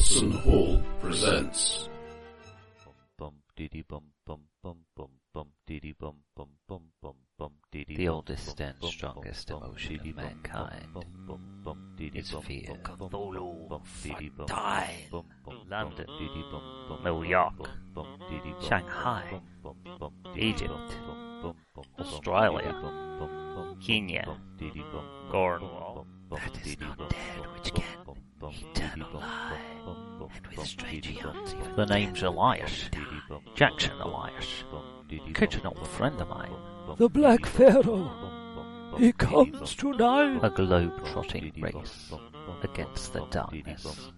Watson Hall presents. The oldest and strongest emotion of mankind is fear. Cthulhu, Fontaine, London, New York, Shanghai, Egypt, Australia, Kenya, Cornwall. That is not dead which can eternal lie, and with strange eons even The name's Elias, Jackson Elias, kitchen old friend of mine. The Black Pharaoh. He comes tonight. a globe-trotting race against the darkness.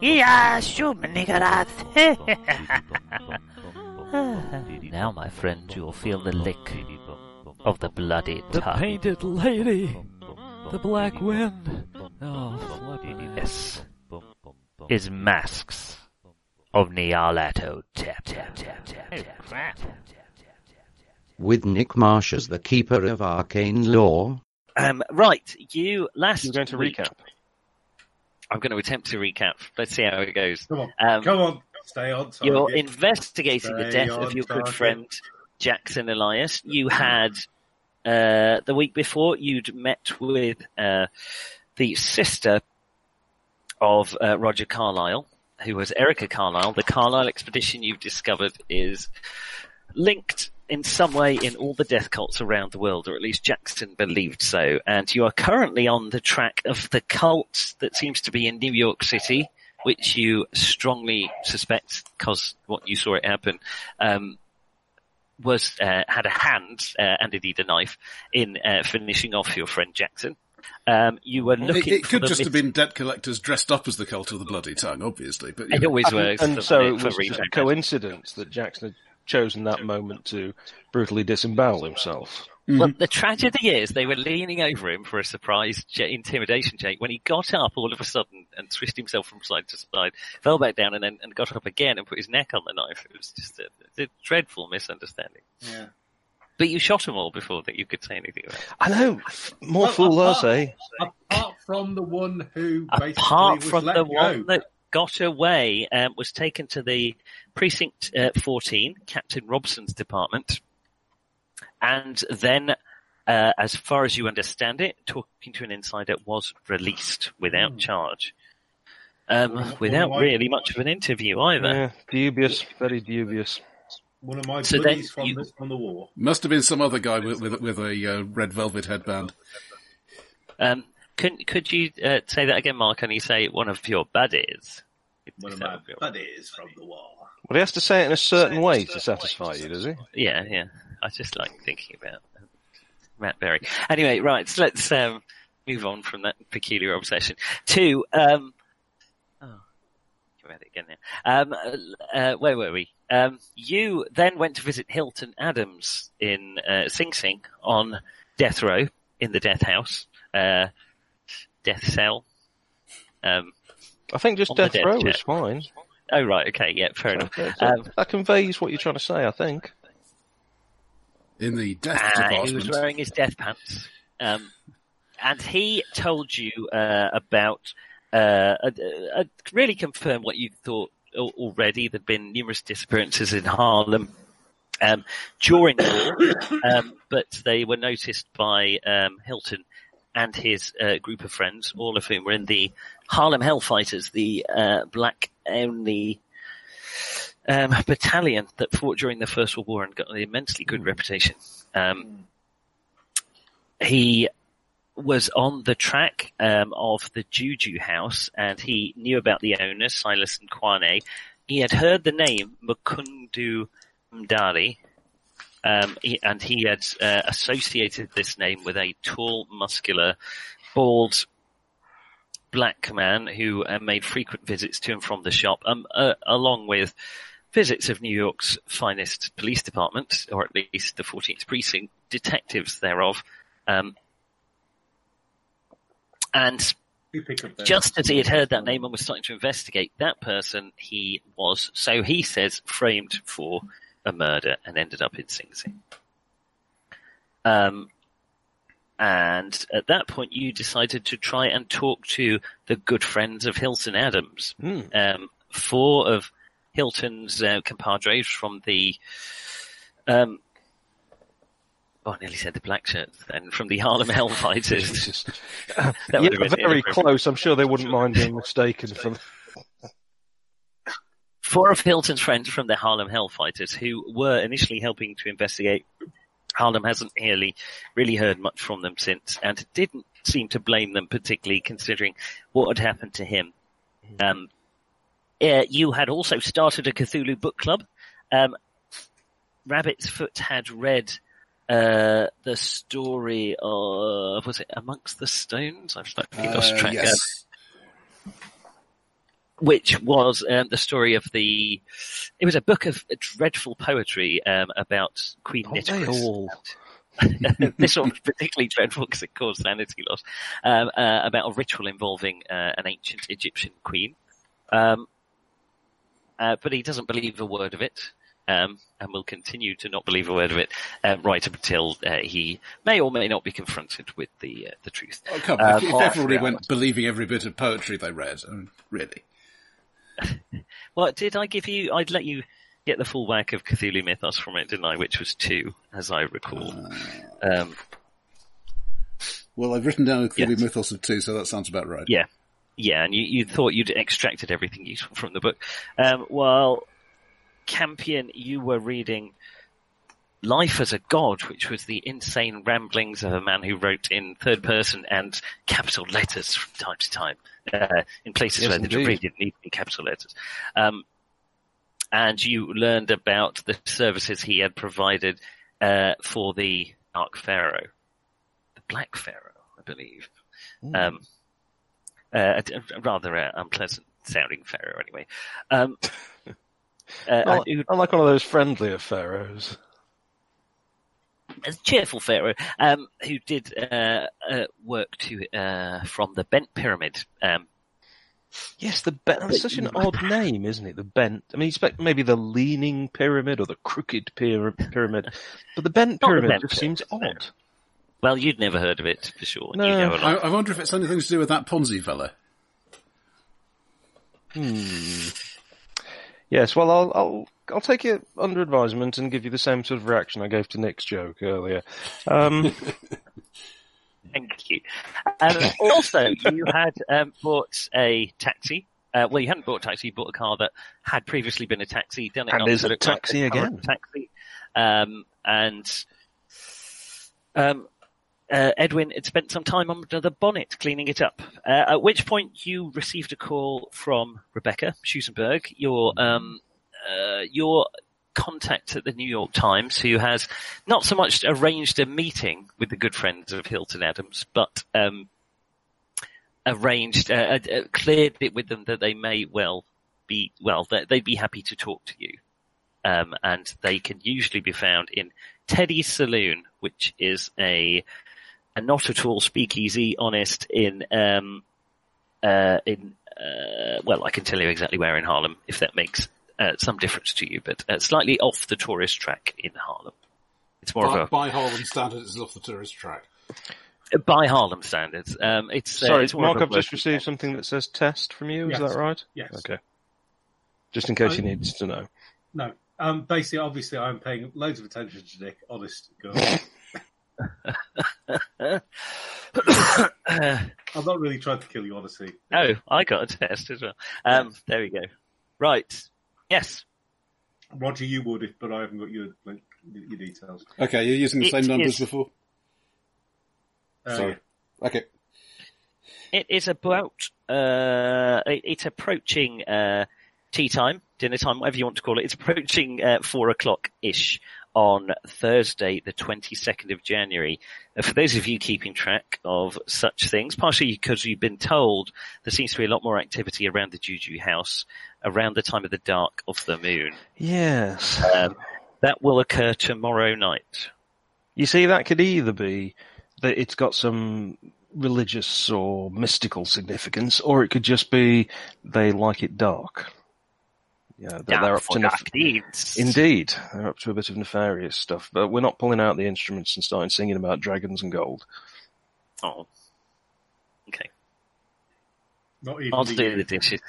Yeah, Shumanigarat. Now, my friend, you will feel the lick of the bloody The. Painted Lady. The Black Wind. Oh, flippin' This is masks of Nyarlathotep. Tap, tap, tap, tap, tap, crap. with Nick Marsh as the keeper of arcane lore. Um, right, you last. You're going to week- recap. I'm going to attempt to recap. Let's see how it goes. Come on, Um, come on, stay on target. You're investigating the death of on your good friend Jackson Elias. You had uh, the week before you'd met with uh, the sister of uh, Roger Carlyle, who was Erica Carlyle. The Carlyle expedition you've discovered is linked in some way in all the death cults around the world, or at least Jackson believed so. And you are currently on the track of the cult that seems to be in New York City, which you strongly suspect, because what you saw it happen, um, was uh, had a hand uh, and indeed a knife in uh, finishing off your friend Jackson. Um, you were It, looking. it for could the just have been debt collectors dressed up as the cult of the bloody tongue, obviously. But It yeah. always And, works. and doesn't so it, it was just a coincidence that Jackson had chosen that moment to brutally disembowel himself. Well, the tragedy is they were leaning over him for a surprise j- intimidation check. When he got up all of a sudden and twisted himself from side to side, fell back down and then and got up again and put his neck on the knife. It was just a, a dreadful misunderstanding. Yeah. But you shot them all before that you could say anything about it. I know, more Well, fool apart- us, eh? Apart from the one who basically Apart was from let the go. one that got away, um, was taken to the precinct uh, 14, Captain Robson's department, and then, uh, as far as you understand it, talking to an insider was released without charge. Um, Well, without well, I- really much of an interview either. Yeah, dubious, very dubious. One of my So buddies then from, you- the, from the war. Must have been some other guy with with, with a uh, red velvet headband. Um, could, could you uh, say that again, Mark? And you say one of your buddies? One of my what buddies from the war. Well, he has to say it in a certain way to satisfy you, does he? Yeah, yeah. I just like thinking about Matt Berry. Anyway, right, so let's um, move on from that peculiar obsession to um, come at it again now. Um, uh, uh, where were we? Um, you then went to visit Hilton Adams in uh, Sing Sing on death row in the death house, uh, death cell. Um, I think just death death row jet. is fine. oh right, okay, yeah, fair enough. That, Um, that conveys what you're trying to say, I think. In the death Uh, he was wearing his death pants. Um, and he told you uh, about, uh, uh, uh, really confirm what you thought already. There'd been numerous disappearances in Harlem um, during the war, um, but they were noticed by um, Hilton and his uh, group of friends, all of whom were in the Harlem Hellfighters, the uh, black only um, battalion that fought during the First World War and got an immensely good reputation. Um, he was on the track um, of the Juju House, and he knew about the owners, Silas and Kwane. He had heard the name Mukunga M'Dari, um, he, and he had uh, associated this name with a tall, muscular, bald, black man who uh, made frequent visits to and from the shop, um, uh, along with visits of New York's finest police department, or at least the 14th precinct, detectives thereof. Um, and You pick up just as he had heard that name and was starting to investigate that person, he was, so he says, framed for a murder and ended up in Sing Sing. Um, and at that point, you decided to try and talk to the good friends of Hilton Adams. Hmm. Um, four of Hilton's uh, compadres from the, um, oh, I nearly said the black shirts, then from the Harlem Hellfighters. Yeah, would have been very close. I'm sure they wouldn't mind being mistaken for. four of Hilton's friends from the Harlem Hellfighters who were initially helping to investigate. Harlem hasn't really, really heard much from them since and didn't seem to blame them particularly considering what had happened to him. Um, uh, you had also started a Cthulhu book club. Um, Rabbit's Foot had read uh, the story of, was it Amongst the Stones? I've slightly lost Uh, track. yes. which was um, the story of the. It was a book of dreadful poetry um, about Queen Aren't they Nitocris. all? this one was particularly dreadful because it caused sanity loss. Um, uh, about a ritual involving uh, an ancient Egyptian queen, um, uh, but he doesn't believe a word of it. Um, and will continue to not believe a word of it uh, right up until uh, he may or may not be confronted with the uh, the truth. Oh, come on. Um, everybody reality. went believing every bit of poetry they read, I mean, really. Well, did I give you? I'd let you get the full whack of Cthulhu Mythos from it, didn't I? Which was two, as I recall. Um, Well, I've written down a Cthulhu Yes. Mythos of two, so that sounds about right. yeah, yeah, and you, you thought you'd extracted everything useful from the book. Um, while Campion, you were reading Life as a God, which was the insane ramblings of a man who wrote in third person and capital letters from time to time, uh, in places Yes, where indeed. really didn't need be capital letters. Um, and you learned about the services he had provided uh, for the Dark Pharaoh, the Black Pharaoh, I believe. Um, uh, rather uh, unpleasant sounding pharaoh, anyway. Um, uh, I, and who- like one of those friendlier pharaohs. a cheerful pharaoh um, who did uh, uh, work to uh, from the Bent Pyramid. Um, Yes, the bent. It's such an odd name, isn't it? The bent. I mean, you expect maybe the leaning pyramid or the crooked pyramid, but the bent Not the pyramid bent just seems pyramid, odd. well, you'd never heard of it for sure. No. You know a I. I wonder if it's anything to do with that Ponzi fella. Yes, well, I'll I'll I'll take it under advisement and give you the same sort of reaction I gave to Nick's joke earlier. Um, Thank you. Um, also, you had um, bought a taxi. Uh, well, you hadn't bought a taxi. You bought a car that had previously been a taxi. Done it And up is to a look like taxi again. Taxi. Um, and um, uh, Edwin had spent some time under the bonnet cleaning it up. Uh, at which point, you received a call from Rebecca Shosenburg, your um, uh, your contact at the New York Times, who has not so much arranged a meeting with the good friends of Hilton Adams, but um, arranged, uh, uh, cleared it with them that they may well be, well, that they'd be happy to talk to you. Um, and they can usually be found in Teddy's Saloon, which is a, a not at all speakeasy, honest, in, um, uh, in, uh, well, I can tell you exactly where in Harlem, if that makes uh, some difference to you, but uh, slightly off the tourist track in Harlem. It's more By, of by Harlem standards, it's off the tourist track. by Harlem standards. Um, it's uh, sorry, it's Mark, of a I've just working received something that says test from you. Is that right? Yes. Okay. Just in case Oh. you needed to know. No. Um, basically, obviously, I'm paying loads of attention to Nick. Honest girl. I'm not really trying to kill you, honestly. oh, I got a test as well. Um, there we go. Right. Yes. Roger, you would, if, but I haven't got your like, your details. Okay, you're using the It same numbers is- before? Uh, Sorry. Okay. It is about, uh, it- it's approaching, uh, tea time, dinner time, whatever you want to call it. It's approaching, uh, four o'clock-ish on Thursday, the 22nd of January. For those of you keeping track of such things, partially because you've been told there seems to be a lot more activity around the Juju house around the time of the dark of the moon. Yes. Um, that will occur tomorrow night. You see, that could either be that it's got some religious or mystical significance, or it could just be they like it dark. Yeah, that they're up to nef- deeds. Indeed, they're up to a bit of nefarious stuff, but we're not pulling out the instruments and starting singing about dragons and gold. Oh. Okay. Not even I'll the do the dishes.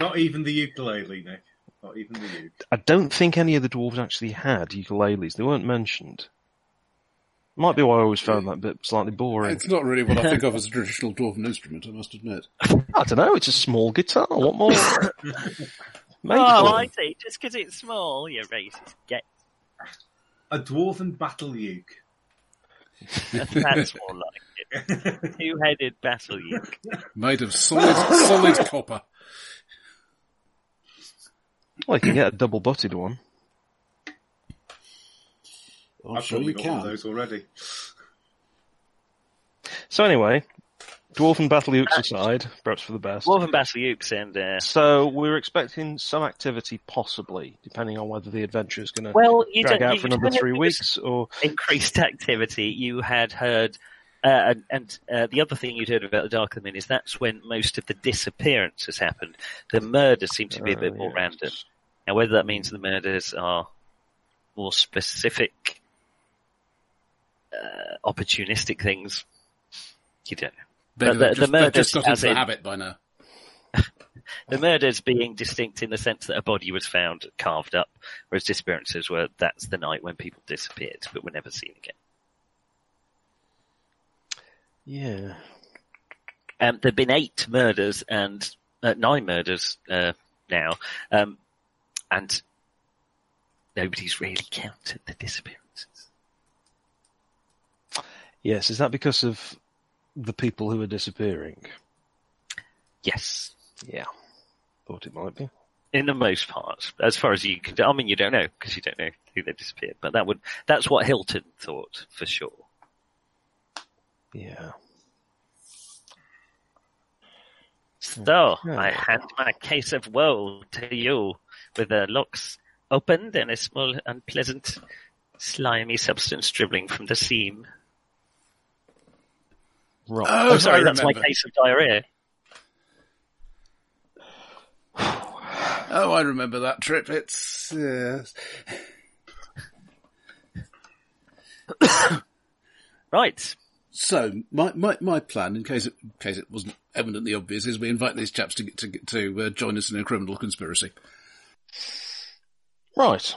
Not even the ukulele, Nick. Not even the uke. I don't think any of the dwarves actually had ukuleles. They weren't mentioned. Might be why I always found that bit slightly boring. It's not really what I think of as a traditional dwarven instrument, I must admit. I don't know. It's a small guitar. What more? Made Oh, I see. Just because it's small, you racist. Get A dwarven battle uke. that's more like it. Two-headed battle uke. Made of solid, solid copper. Well, you can get a double-butted one. Oh, I'm I've sure probably you got one of can. those already. So anyway, dwarf and battle ukes aside, perhaps for the best. Dwarven battle ukes and uh, So we're expecting some activity, possibly, depending on whether the adventure is going to well, you drag don't out for another three weeks, or increased activity. You had heard, uh, and, and uh, the other thing you'd heard about the Dark Omen is that's when most of the disappearances happened. The murders seem to be a bit Oh, more yes. random. Now, whether that means the murders are more specific, uh, opportunistic things, you don't know. Maybe But they've the- just, the they've murders just got as into the in- habit by now. The murders being distinct in the sense that a body was found carved up, whereas disappearances were that's the night when people disappeared but were never seen again. yeah, Um, there've been eight murders and uh, nine murders uh, now, um, and nobody's really counted the disappearances. yes. Is that because of the people who are disappearing? Yes, Yeah, thought it might be. in the most part, as far as you can. I mean, you don't know because you don't know who they disappeared, but that would—that's what Hilton thought for sure. Yeah. So Okay. I hand my case of woe to you, with the locks opened and a small, unpleasant, slimy substance dribbling from the seam. Right. Oh, Oh, sorry, that's my case of diarrhea. Oh, I remember that trip. It's yes. Right. So my, my my plan, in case it in case it wasn't evidently obvious, is we invite these chaps to get to to uh, join us in a criminal conspiracy. Right.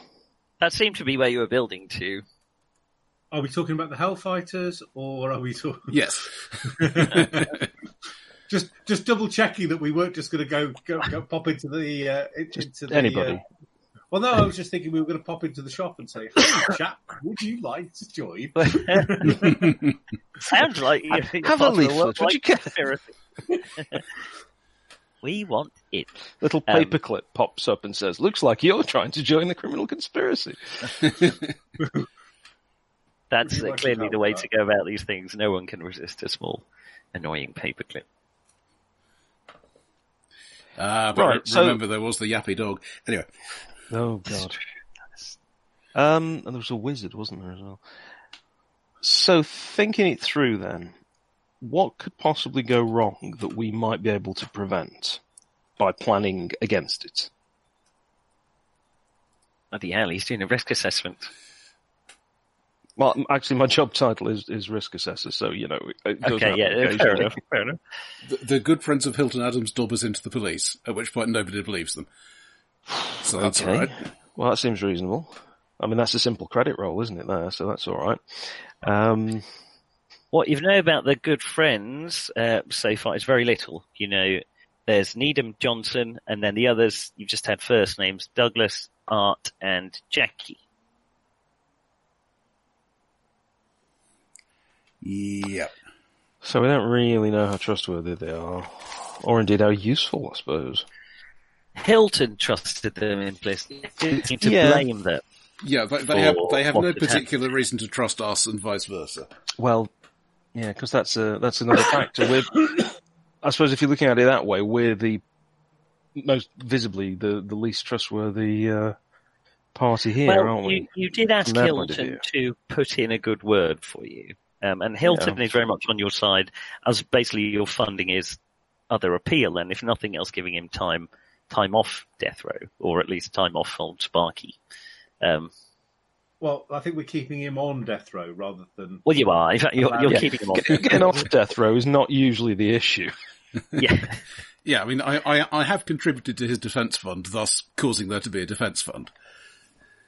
That seemed to be where you were building to. Are we talking about the Hellfighters, or are we talking? Yes. Just, just double checking that we weren't just going to go, go, go pop into the, uh, in- into the, anybody. uh, well, no, I was just thinking we were going to pop into the shop and say, "Hey, chap, would you like to join?" Sounds like you, Have a part leaflet, would worldwide you care? we want it. Little Um, paperclip pops up and says, "Looks like you're trying to join the criminal conspiracy." That's uh, clearly the way with to go about these things. No one can resist a small, annoying paperclip. Ah, but Right, re- so- remember there was the yappy dog. Anyway, Oh God. Um, and there was a wizard, wasn't there as well? So thinking it through, then, what could possibly go wrong that we might be able to prevent by planning against it? Bloody hell, he's doing a risk assessment. Well, actually, my job title is, is risk assessor, so you know. It does Okay, yeah, fair enough, fair enough. the, the good friends of Hilton Adams dob us into the police, at which point nobody believes them. So that's Okay. all right. Well, that seems reasonable. I mean, that's a simple credit roll, isn't it? There, so that's all right. Um, What you know about the good friends uh, so far is very little. You know, there's Needham Johnson, and then the others you've just had first names: Douglas, Art, and Jackie. Yep. so we don't really know how trustworthy they are, or indeed how useful, I suppose. Hilton trusted them implicitly. Didn't seem to Yeah. blame them. Yeah, they, they have they have no had happened. particular reason to trust us, and vice versa. Well, yeah, because that's a that's another factor. We're, I suppose if you're looking at it that way, we're the most visibly the the least trustworthy uh, party here, well, aren't we? you, you did ask From their point of Hilton to put in a good word for you. Um, and Hilton Yeah. is very much on your side, as basically your funding is other appeal, and if nothing else, giving him time time off death row, or at least time off on Sparky. Um, Well, I think we're keeping him on death row rather than. Well, you are. In fact, you're, you're Yeah. keeping him on. Getting off death row is not usually the issue. yeah. Yeah, I mean, I, I, I have contributed to his defence fund, thus causing there to be a defence fund.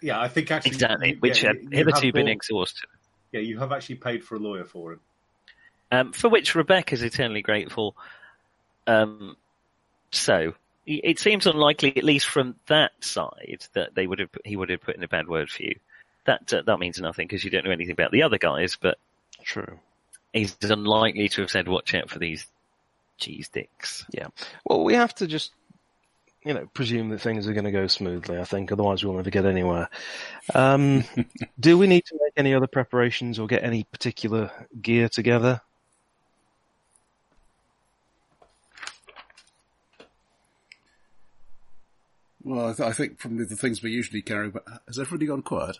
Yeah, I think actually Exactly, you- which yeah, had hitherto been bought- exhausted. Yeah, you have actually paid for a lawyer for him. um, for which Rebecca is eternally grateful. Um, so it it seems unlikely, at least from that side, that they would have he would have put in a bad word for you. That uh, that means nothing because you don't know anything about the other guys. But True. he's unlikely to have said, "Watch out for these cheese dicks." Yeah. Well, we have to just, you know, presume that things are going to go smoothly. I think, otherwise we'll never get anywhere. Um, do we need to make any other preparations or get any particular gear together? Well, I, th- I think probably the things we usually carry, but has everybody gone quiet?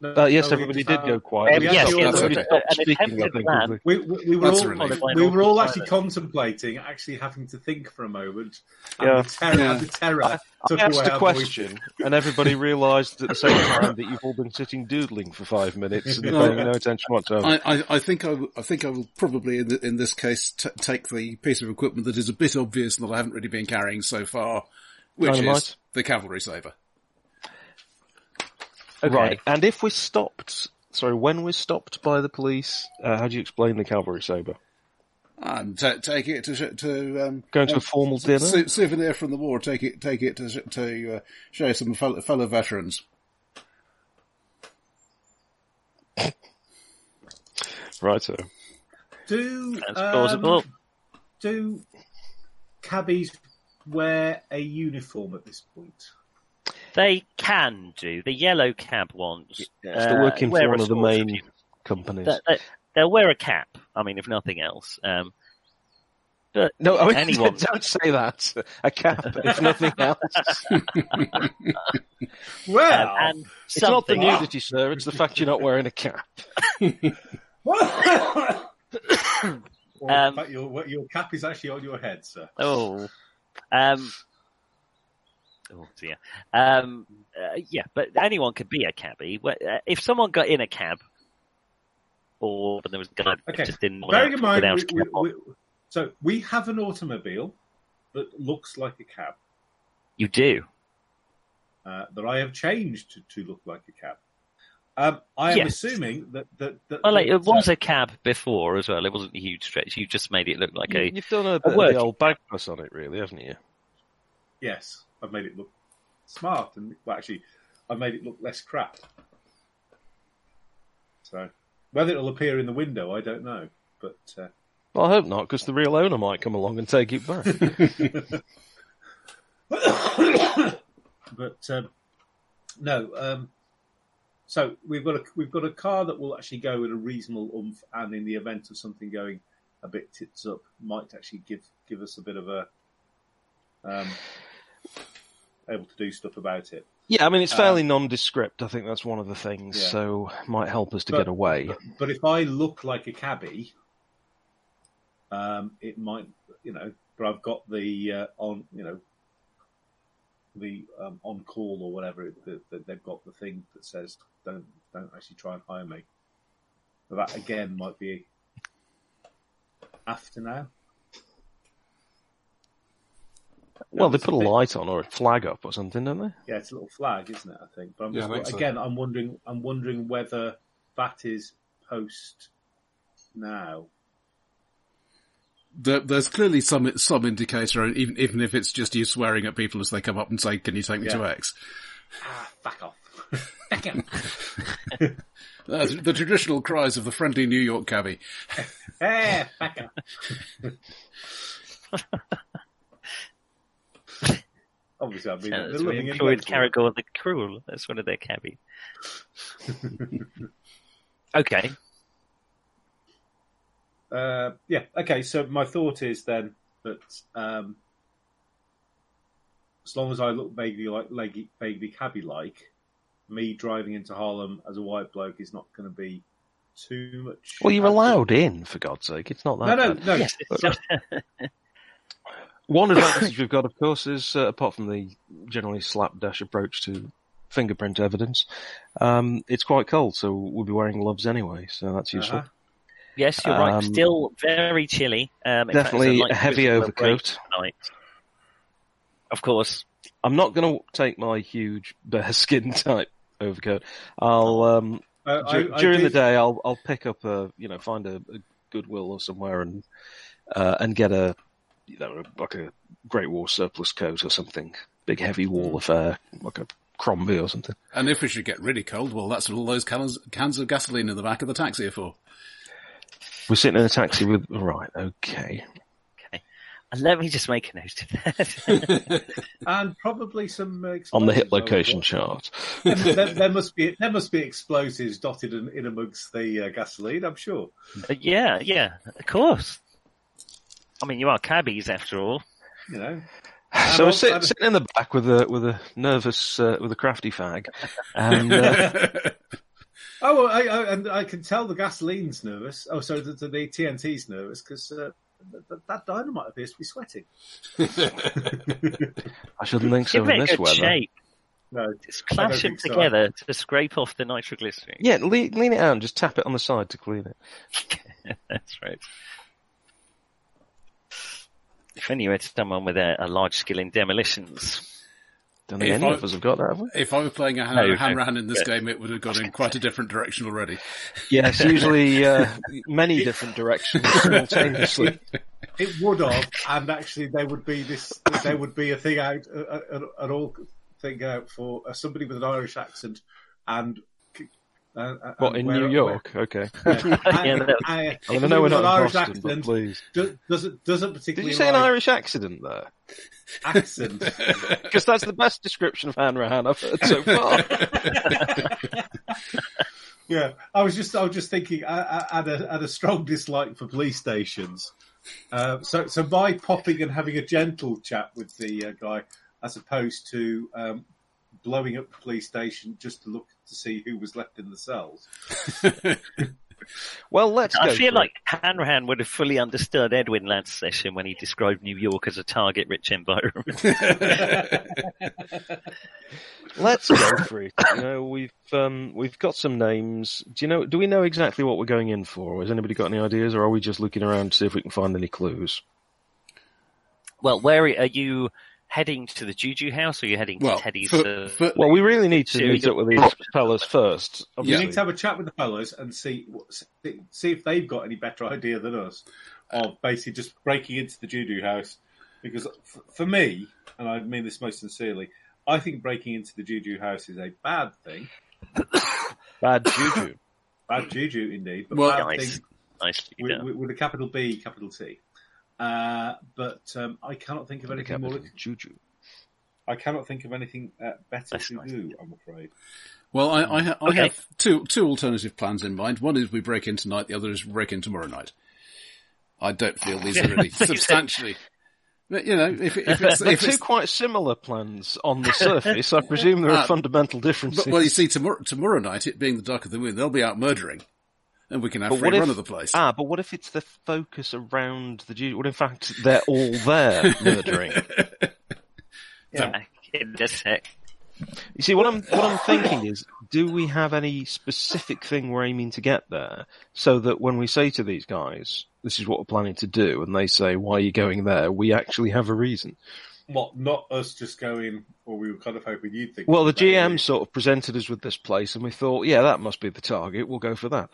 No, Uh, yes, no, everybody did go quiet. Um, We yes, yes, all- an that's stopped attempted speaking, plan. We, we, we were all, a relief. we were all actually contemplating actually having to think for a moment. And Yeah. the terror, Yeah. and the terror I took asked away a our question, and everybody realised at the same time that you've all been sitting doodling for five minutes and No. paying no attention whatsoever. I, I, I think I, w- I think I will probably in, the, in this case t- take the piece of equipment that is a bit obvious and that I haven't really been carrying so far, which Dynamite? is the cavalry saber. Okay. Right. And if we're stopped, sorry, when we're stopped by the police, uh, how do you explain the cavalry sabre? And ta take it to sh- to um, Going to uh, a formal s- dinner? sou- souvenir from the war. Take it take it to sh- to uh, show some fellow, fellow veterans. Right, so. Do That's um, do cabbies wear a uniform at this point? They can do the yellow cab ones. If they're uh, working for one of the sort main companies. They, they, they'll wear a cap. I mean, if nothing else. Um, but No, I mean, anyone. don't say that. A cap, if nothing else. Well, Um, and It's not the something. nudity, sir. It's the fact you're not wearing a cap. well, in Um, fact, your your cap is actually on your head, sir. Oh, um, oh dear. Um, uh, yeah, but anyone could be a cabbie. Uh, If someone got in a cab, or there was a guy that Okay. just didn't Bearing in mind, we, a we, we, so we have an automobile that looks like a cab you do. uh, that I have changed to, to look like a cab. Um, I am Yes. assuming that that, that Well, like, that, it was uh, a cab before as well. It wasn't a huge stretch. You just made it look like You, a. you've done a bit of working the old bagpuss on it, really, haven't you? yes. I've made it look smart, and well, actually, I've made it look less crap. So whether it'll appear in the window, I don't know, but. Uh, Well, I hope not, because the real owner might come along and take it back. but um, no. Um, so we've got a we've got a car that will actually go at a reasonable oomph, and in the event of something going a bit tits up, might actually give give us a bit of a um, able to do stuff about it. yeah, I mean, it's fairly nondescript. I think that's one of the things, Yeah. so might help us to But- get away. But, but if I look like a cabbie, um, it might, you know. But I've got the uh, on, you know, the um, on call or whatever. The, the, they've got the thing that says don't don't actually try and hire me. But that again might be after now. Well, they it's a put a bit- light on or a flag up or something, don't they? Yeah, it's a little flag, isn't it? I think. But I'm Yeah, just, I think so. again, I'm wondering. I'm wondering whether that is post now. There, there's clearly some some indicator, even even if it's just you swearing at people as they come up and say, "Can you take me to X?" Ah, fuck off. Fuck off. Uh, the traditional cries of the friendly New York cabbie. Eh, fuck off. Obviously, I mean, Uh, they're that's we living employed Bedford. Caragor the Cruel. That's one of their cabbies. okay. Uh, yeah. Okay. So my thought is then that um, as long as I look vaguely like vaguely, vaguely cabby like, me driving into Harlem as a white bloke is not going to be too much. Well, you're allowed in, for God's sake. It's not that no, bad. no. Yes, it's just, One advantage we've got, of course, is uh, apart from the generally slapdash approach to fingerprint evidence. Um, it's quite cold, so we'll be wearing gloves anyway, so that's useful. Uh-huh. Yes, you're right. Um, Still very chilly. Um, in fact, Definitely a heavy drizzle of rain overcoat. tonight. Of course. I'm not going to take my huge bear skin type overcoat. I'll um, Uh, dur- I- I during the day I'll I'll pick up a you know find a, a Goodwill or somewhere and uh, and get a you know like a Great War surplus coat or something big heavy wall affair like a Crombie or something. And if we should get really cold, well, that's what all those cans, cans of gasoline in the back of the taxi are for. We're sitting in a taxi with right okay. And let me just make a note of that. and probably some uh, On the hit explosives, I would location want. chart. there, there must be there must be explosives dotted in, in amongst the uh, gasoline. I'm sure. Uh, yeah, yeah, of course. I mean, you are cabbies after all. You know. So we're I'll- sit, I'll- sitting in the back with a with a nervous uh, with a crafty fag, and uh, Oh, well, I, I, and I can tell the gasoline's nervous. Oh, so the, the, the TNT's nervous because uh, that, that dynamite appears to be sweating. I shouldn't think so Give in it a this good weather. shape. No, Just clash them think so. together to scrape off the nitroglycerin. Yeah, lean, lean it out and just tap it on the side to clean it. That's right. If only you had someone with a, a large skill in demolitions. Don't think If any I- of us have got that, have we? If I were playing a No, hand, no. Hanrahan in this Yeah. game, it would have gone in quite a different direction already. Yes, usually uh, many different directions simultaneously. it would have, and actually there would be this. There would be a thing out, uh, an, an all thing out for uh, somebody with an Irish accent, and. Uh, uh, What, in New York? Okay. where- yeah, Yeah, no. I, I I, I know we're not an in Irish Boston, but accent please. do- doesn't doesn't Did particularly. you say an Irish accident there? accent? Because that's the best description of Hanrahan I've heard so far. Yeah, I was just I was just thinking I, I had a had a strong dislike for police stations. Uh, so so by popping and having a gentle chat with the uh, guy, as opposed to um, blowing up the police station just to look to see who was left in the cells. Well, let's go. I feel for like Hanrahan would have fully understood Edwin Ladd's session when he described New York as a target-rich environment. let's go for it. You know, we've um, we've got some names. Do you know? Do we know exactly what we're going in for? Has anybody got any ideas, or are we just looking around to see if we can find any clues? well, where are you heading to the Juju house, or are you heading to Teddy's? for, uh, for, Well, we really need to Here we meet go. up with these fellas first. You need to have a chat with the fellas and see see- see if they've got any better idea than us of basically just breaking into the Juju house. Because for me, and I mean this most sincerely, I think breaking into the Juju house is a bad thing. Bad juju. Bad juju indeed, but Well, bad nice, thing nicely with, done. with, with a capital B, capital T. Uh, but um, I cannot think of With a anything more. Juju. I cannot think of anything uh, better That's to nice. do. I'm afraid. well, I, I, ha- I Okay. have two two alternative plans in mind. One is we break in tonight. The other is break in tomorrow night. I don't feel these are really substantially. But, you know, if, if it's, They're if two it's quite similar plans on the surface. I presume there are Ah, fundamental differences. but, well, you see, tomorrow tomorrow night, it being the dark of the moon, they'll be out murdering, and we can have But free what if- run of the place. Ah, but what if it's the focus around the Jew? What in fact they're all there murdering? Back in a sec. You see, what I'm what I'm thinking is, do we have any specific thing we're aiming to get there, so that when we say to these guys, "This is what we're planning to do," and they say, "Why are you going there?" we actually have a reason. What? Not us just going, or we were kind of hoping you'd think. Well, the about it. GM sort of presented us with this place, and we thought, "Yeah, that must be the target. We'll go for that."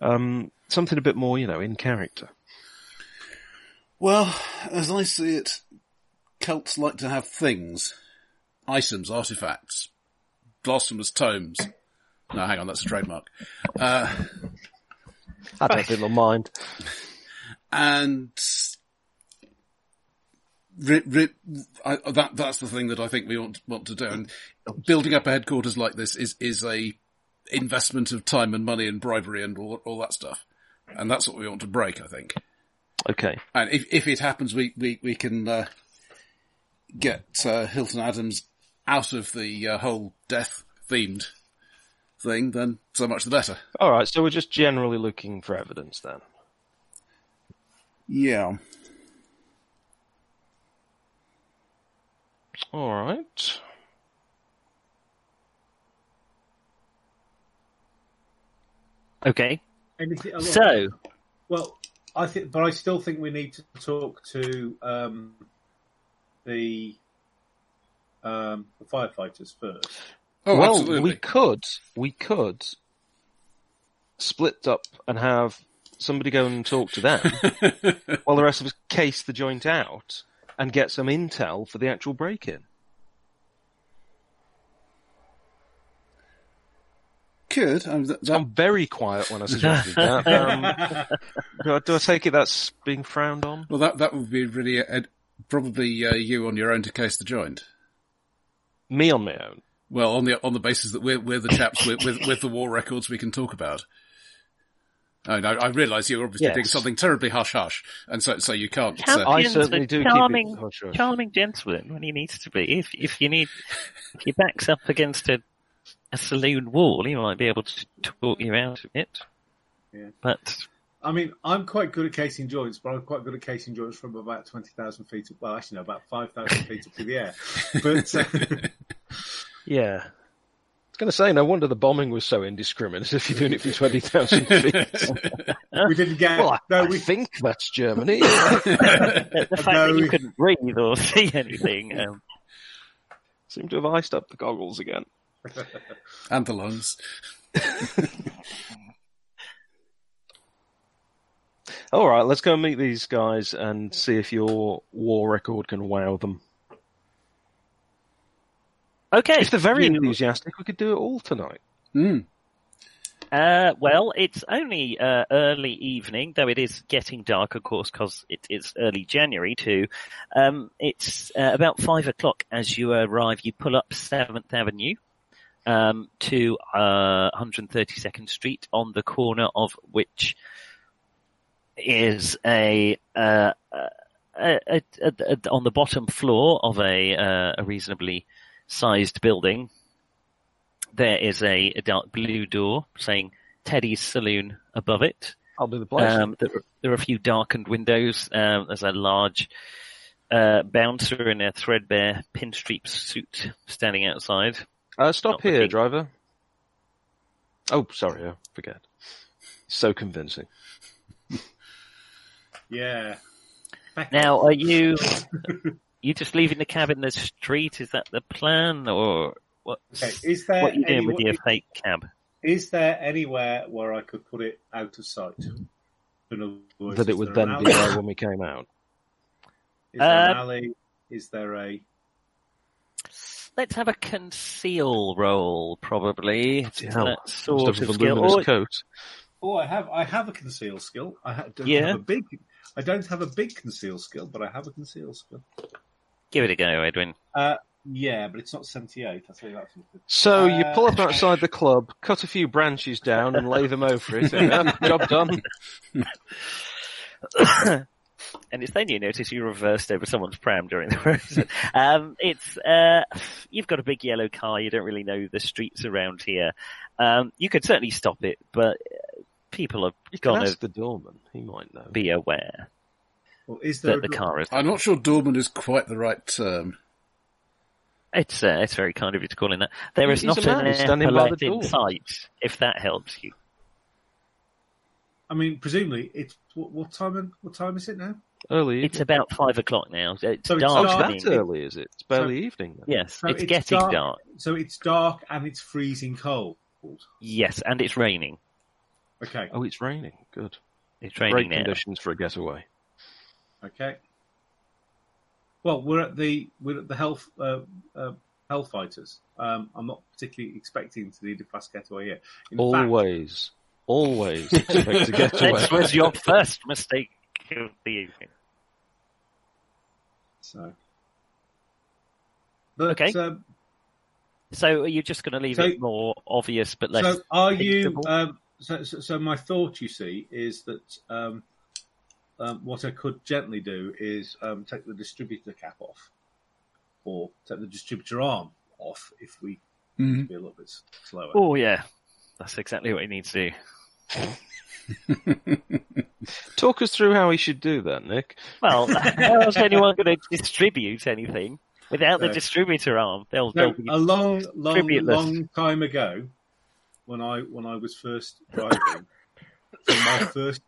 Um, something a bit more, you know, in character. Well, as I see it, Celts like to have things, items, artifacts, blasphemous tomes. No, hang on, that's a trademark. Uh, I don't think they'll mind. and ri- ri- I, that that's the thing that I think we want, want to do. And building up a headquarters like this is is a investment of time and money and bribery and all, all that stuff. And that's what we want to break, I think. Okay. And if if it happens, we we we can uh, get uh, Hilton Adams out of the uh, whole death themed thing. Then so much the better. All right. So we're just generally looking for evidence then. Yeah. All right. Okay. Anything, so, well, I think, but I still think we need to talk to um, the, um, the firefighters first. Oh, well, absolutely. we could, we could split up and have somebody go and talk to them while the rest of us case the joint out and get some intel for the actual break-in. Could. Um, th- that, I'm very quiet when I suggested that. Um, do, I, do I take it that's being frowned on? well, that that would be really uh, probably uh, you on your own to case the joint. Me on my own. Well, on the on the basis that we're we're the chaps with, with with the war records we can talk about. I know. I realise you're obviously Yes. doing something terribly hush hush, and so so you can't. Champ- Uh, I Champions certainly are do keep charming, it hush hush. charming gentleman when he needs to be. If if you need, if he back's up against a a saloon wall, he might be able to talk you out of it. Yeah. But I mean, I'm quite good at casing joints, but I'm quite good at casing joints from about twenty thousand feet. Well, actually, no, about five thousand feet up in the air. But uh, Yeah. I was going to say, no wonder the bombing was so indiscriminate if you're doing it from 20,000 feet. we didn't get. well, I, no, I we think that's Germany. the, the fact No, that you we- couldn't breathe or see anything, um, Seem to have iced up the goggles again. and the lungs. All right, let's go and meet these guys and see if your war record can wow them. Okay. If they're very you- enthusiastic, we could do it all tonight. Mm. Uh, well, it's only uh, early evening, though it is getting dark, of course, because it is early January too. Um, it's uh, about five o'clock as you arrive. You pull up Seventh Avenue um, to uh, 132nd Street, on the corner of which is a, uh, a, a, a, a on the bottom floor of a, uh, a reasonably sized building there is a, a dark blue door saying Teddy's Saloon above it. I'll do the place. Um, there, are- there are a few darkened windows. Um, there's a large uh, bouncer in a threadbare pinstripe suit standing outside. uh, stop not here, looking. driver. Oh, sorry, I forget. So convincing. yeah. Now, are you you just leaving the cab in the street? Is that the plan, or what? Okay, is there What are you doing any- with your fake cab? Is there anywhere where I could put it out of sight? In words, that it would then be there when we came out. Is there an Uh, alley? Is there a? Let's have a conceal roll, probably. Yeah, that Must sort a of skill. Or- coat. Oh, I have. I have a conceal skill. I ha- don't Yeah. have a big. I don't have a big conceal skill, but I have a conceal skill. Give it a go, Edwin. Uh, yeah, but it's not seventy-eight. I'll tell you that. for free. So you Uh, pull up outside the club, cut a few branches down, and lay them over it. and, uh, job done. and it's then you notice you reversed over someone's pram during the road. um, it's uh, you've got a big yellow car. You don't really know the streets around here. Um, you could certainly stop it, but uh, people are You can gonna ask the doorman. He might know. be aware Well, is there that a the dro- car is. I'm not sure doorman is quite the right term. It's uh, it's very kind of you to call in that. There is He's not a man an standing by the in door. sight. If that helps you. I mean, presumably, it's what, what time? and- What time is it now? Early. It's about five o'clock now. It's So it's oh, dark. it's dark. that early, is it? It's barely evening. Then. Yes, So it's, it's getting dark. dark. So it's dark and it's freezing cold. Yes, and it's raining. Okay. Oh, it's raining. Good. It's Great raining now. conditions for a getaway. Okay. Well, we're at the we're at the health uh, uh, hellfighters. Um, I'm not particularly expecting to need a fast getaway here. In fact, Always, always expect to get away. This was your first mistake of the evening. so. But, Okay. Um, So are you just going to leave So- it more obvious but less? so are you? Um, so, so, so my thought, you see, is that um, what I could gently do is um, take the distributor cap off, or take the distributor arm off if we Mhm. be a little bit slower. oh yeah, that's exactly what you need to do. Talk us through how he should do that, Nick. Well, how is anyone going to distribute anything without the No. distributor arm? They'll, No, they'll be a long, long, long time ago, when I when I was first driving, from my first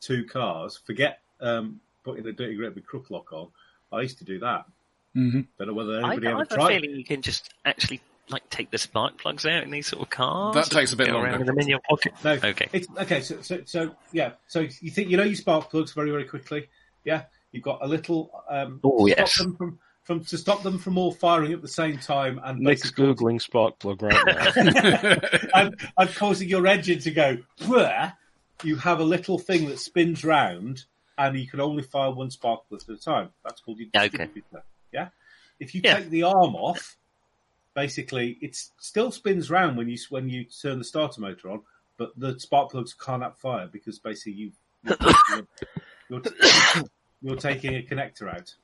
two cars. Forget um, putting the dirty grip with crook lock on. I used to do that. Mhm. Don't know whether I, anybody I ever have a tried. feeling you can just actually like take the spark plugs out in these sort of cars. That takes a bit go longer. around with them in your pocket. No, Okay. It's okay. So, so, so, yeah. So you think you know your spark plugs very, very quickly. Yeah, you've got a little. Um, Oh, stop yes. Them from, from to stop them from all firing at the same time and Nick's basically googling spark plug right now. and, and causing your engine to go. "Bwah," You have a little thing that spins round, and you can only fire one spark plug at a time. That's called your Okay. distributor. Yeah. If you Yeah. take the arm off, basically it still spins round when you when you turn the starter motor on, but the spark plugs can't fire because basically you you're, taking a- you're, you're taking a connector out.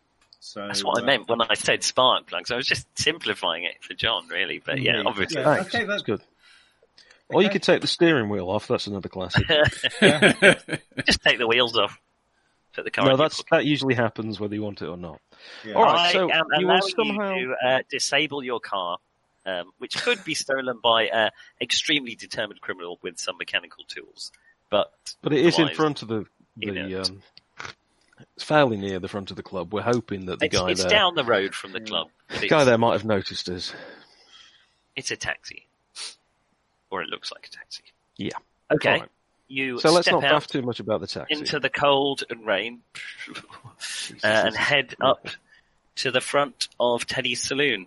So That's what I uh, meant when I said spark plugs. I was just simplifying it for John, really. But yeah, Yeah, obviously. yeah. Thanks. okay, that- That's good. Or you could take the steering wheel off. That's another classic. just take the wheels off. Put the car no, that's that usually happens whether you want it or not. Yeah. All right, I so am you will allowing somehow- you to uh, disable your car, um, which could be stolen by an extremely determined criminal with some mechanical tools. But But it is in front of the the. Um, it's fairly near the front of the club. We're hoping that the It's, guy it's there, down the road from the club. the guy there might have noticed us. It's a taxi, or it looks like a taxi. Yeah. Okay. Alright. You So let's not out faff too much about the taxi. into the cold and rain, uh, and head up to the front of Teddy's saloon,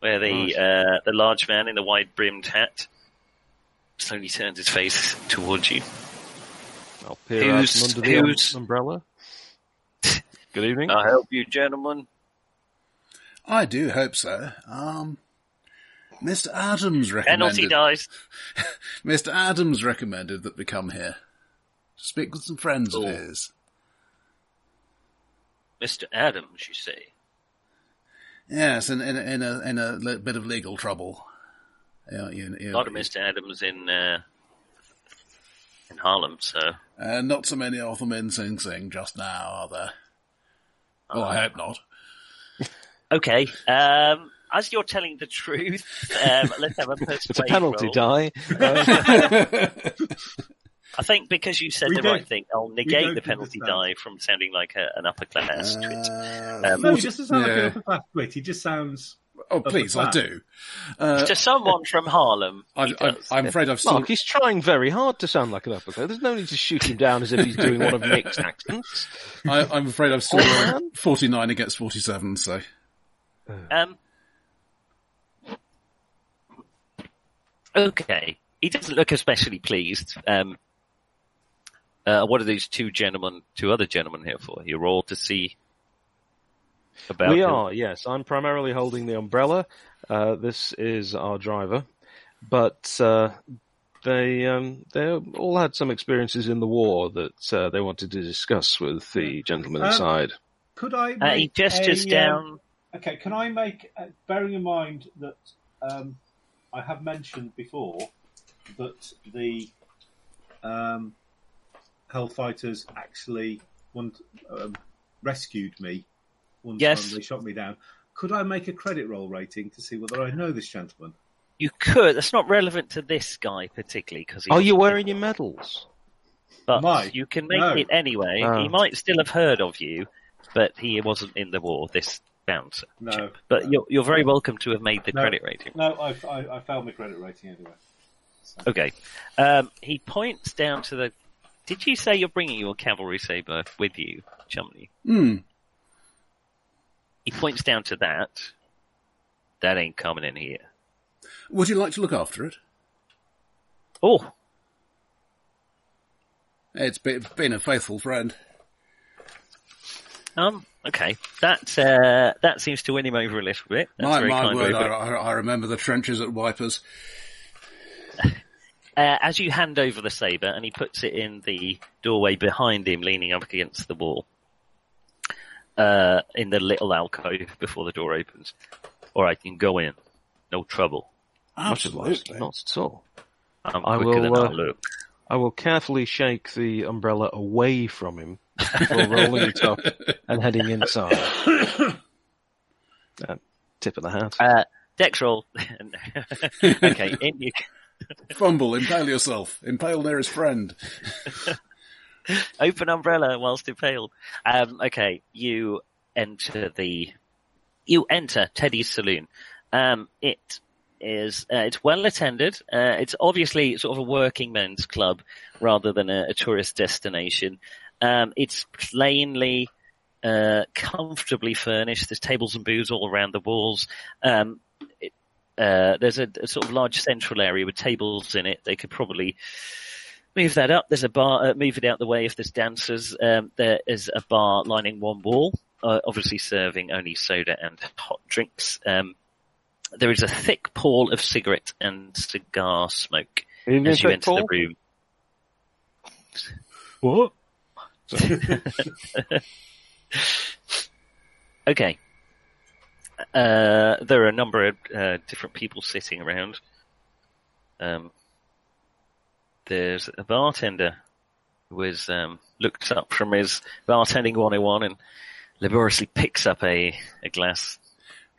where the Nice. uh, the large man in the wide brimmed hat slowly turns his face towards you. I'll peer out from under the um, umbrella. Good evening. I help you, gentlemen. I do hope so. Um, Mr. Adams recommended. Penalty dies. Mr. Adams recommended that we come here to speak with some friends Oh. of his. Mr. Adams, you say? Yes, in in, a- in a in a bit of legal trouble. Yeah, you, you, A lot of Mr. Adams in uh, in Harlem, so Uh, not so many of them in Sing Sing just now, are there? Well, I hope not. okay. Um, as you're telling the truth, um, let's have a persuade It's a penalty roll. die. I think because you said We the don't- right thing, I'll negate the penalty die from sounding like a, an upper class twit. Uh, Um, No, he doesn't sound like an upper class twit. He just sounds. Oh, please, I do. Uh, to someone from Harlem, I, I, I'm afraid I've still. Mark, he's trying very hard to sound like an uppercut. There's no need to shoot him down as if he's doing one of Nick's accents. I, I'm afraid I've still Oh, 49 against 47. So Um, okay, he doesn't look especially pleased. Um, uh, what are these two gentlemen, two other gentlemen here for? You're all to see about. we him. are, yes. I'm primarily holding the umbrella. Uh, this is our driver, but uh, they um, they all had some experiences in the war that uh, they wanted to discuss with the gentleman Um, inside. Could I? Uh, he make gestures a, um, down. Okay, can I make, uh, bearing in mind that um, I have mentioned before that the um, Hellfighters actually want, um, rescued me one Yes. time they shot me down. Could I make a credit roll rating to see whether I know this gentleman? You could. That's not relevant to this guy particularly because. Are you wearing your medals? But Might. you can make No. it anyway. Oh. He might still have heard of you, but he wasn't in the war. This bouncer. No. chap. But you're you're very welcome to have made the No. credit rating. No, I, I, I failed my credit rating anyway. Okay. Um, he points down to the. Did you say you're bringing your cavalry saber with you, Chumley? hmm. He points down to that. That ain't coming in here. Would you like to look after it? Oh, It's been, been a faithful friend. um, okay. That uh, that seems to win him over a little bit. That's My, my word, I. I, I remember the trenches at Wipers. Uh, as you hand over the saber, and he puts it in the doorway behind him, leaning up against the wall, uh, in the little alcove before the door opens. All right, you can go in. No trouble. Absolutely. Not at all. I'm I will, than uh, I look. I will carefully shake the umbrella away from him before rolling it up and heading inside. Uh, tip of the hat. Uh, Dex roll. Okay, in you. Fumble, impale yourself. Impale nearest friend. Open umbrella whilst impaled. Um, okay, you enter the, you enter Teddy's saloon. Um, it is, uh, it's well attended. Uh, it's obviously sort of a working men's club rather than a, a tourist destination. Um, it's plainly, uh, comfortably furnished. There's tables and booths all around the walls. Um, it, uh, there's a, a sort of large central area with tables in it. They could probably move that up. There's a bar, uh, move it out the way if there's dancers. Um, there is a bar lining one wall, uh, obviously serving only soda and hot drinks. Um, there is a thick pall of cigarette and cigar smoke as you enter the room. What? Okay. Uh, there are a number of uh, different people sitting around. Um, there's a bartender who has um, looked up from his bartending 101 and laboriously picks up a, a glass,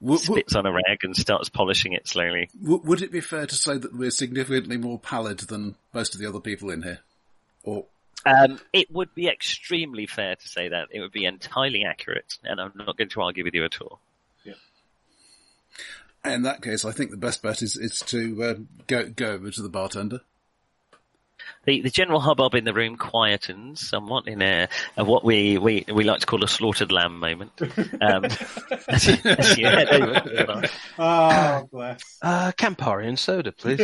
W- w- spits on a rag and starts polishing it slowly. w- would it be fair to say that we're significantly more pallid than most of the other people in here? Or Um, it would be extremely fair to say that. It would be entirely accurate, and I'm not going to argue with you at all. in that case, I think the best bet is, is to um, go go over to the bartender. The, the general hubbub in the room quietens somewhat in a, a what we, we, we like to call a slaughtered lamb moment. Um, as, you- as you head over to the bar. Oh, bless. Uh, Campari and soda, please.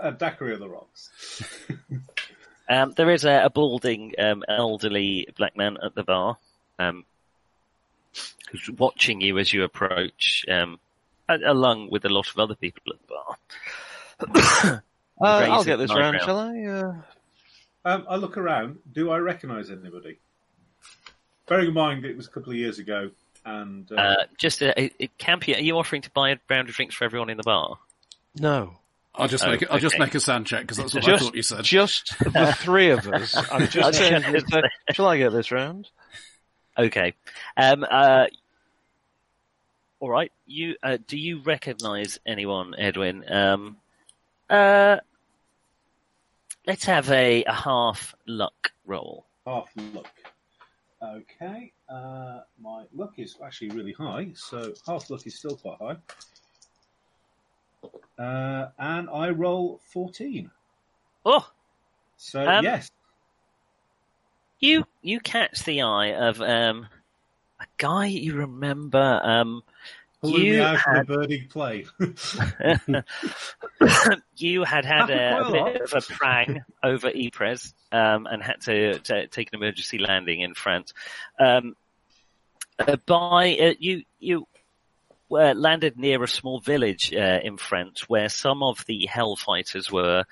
A daiquiri of the rocks. Um, there is a, a balding, um, elderly black man at the bar, um, who's watching you as you approach, um, along with a lot of other people at the bar. Uh, I'll get this an round, shall I? Uh, Um, I look around. Do I recognise anybody? Bearing in mind it was a couple of years ago, and uh, Uh, just a, a, a Campy, are you offering to buy a round of drinks for everyone in the bar? no. I'll just Oh, make it, I'll just make a sound check because that's what I thought you said. just the three of us. I'm just saying, gonna shall I get this round? Okay. Um, uh, all right. You uh, do you recognise anyone, Edwin? Um, uh, let's have a, a half luck roll. half luck. Okay, uh, my luck is actually really high, so half luck is still quite high. Uh, and I roll 14. Oh, So, Um, yes. you you catch the eye of um, a guy you remember. Um, Pulling you out had a birding plane. you had had a, a a bit of a prang over Ypres um, and had to, to take an emergency landing in France. Um, uh, by uh, you you uh, landed near a small village uh, in France where some of the Hellfighters were.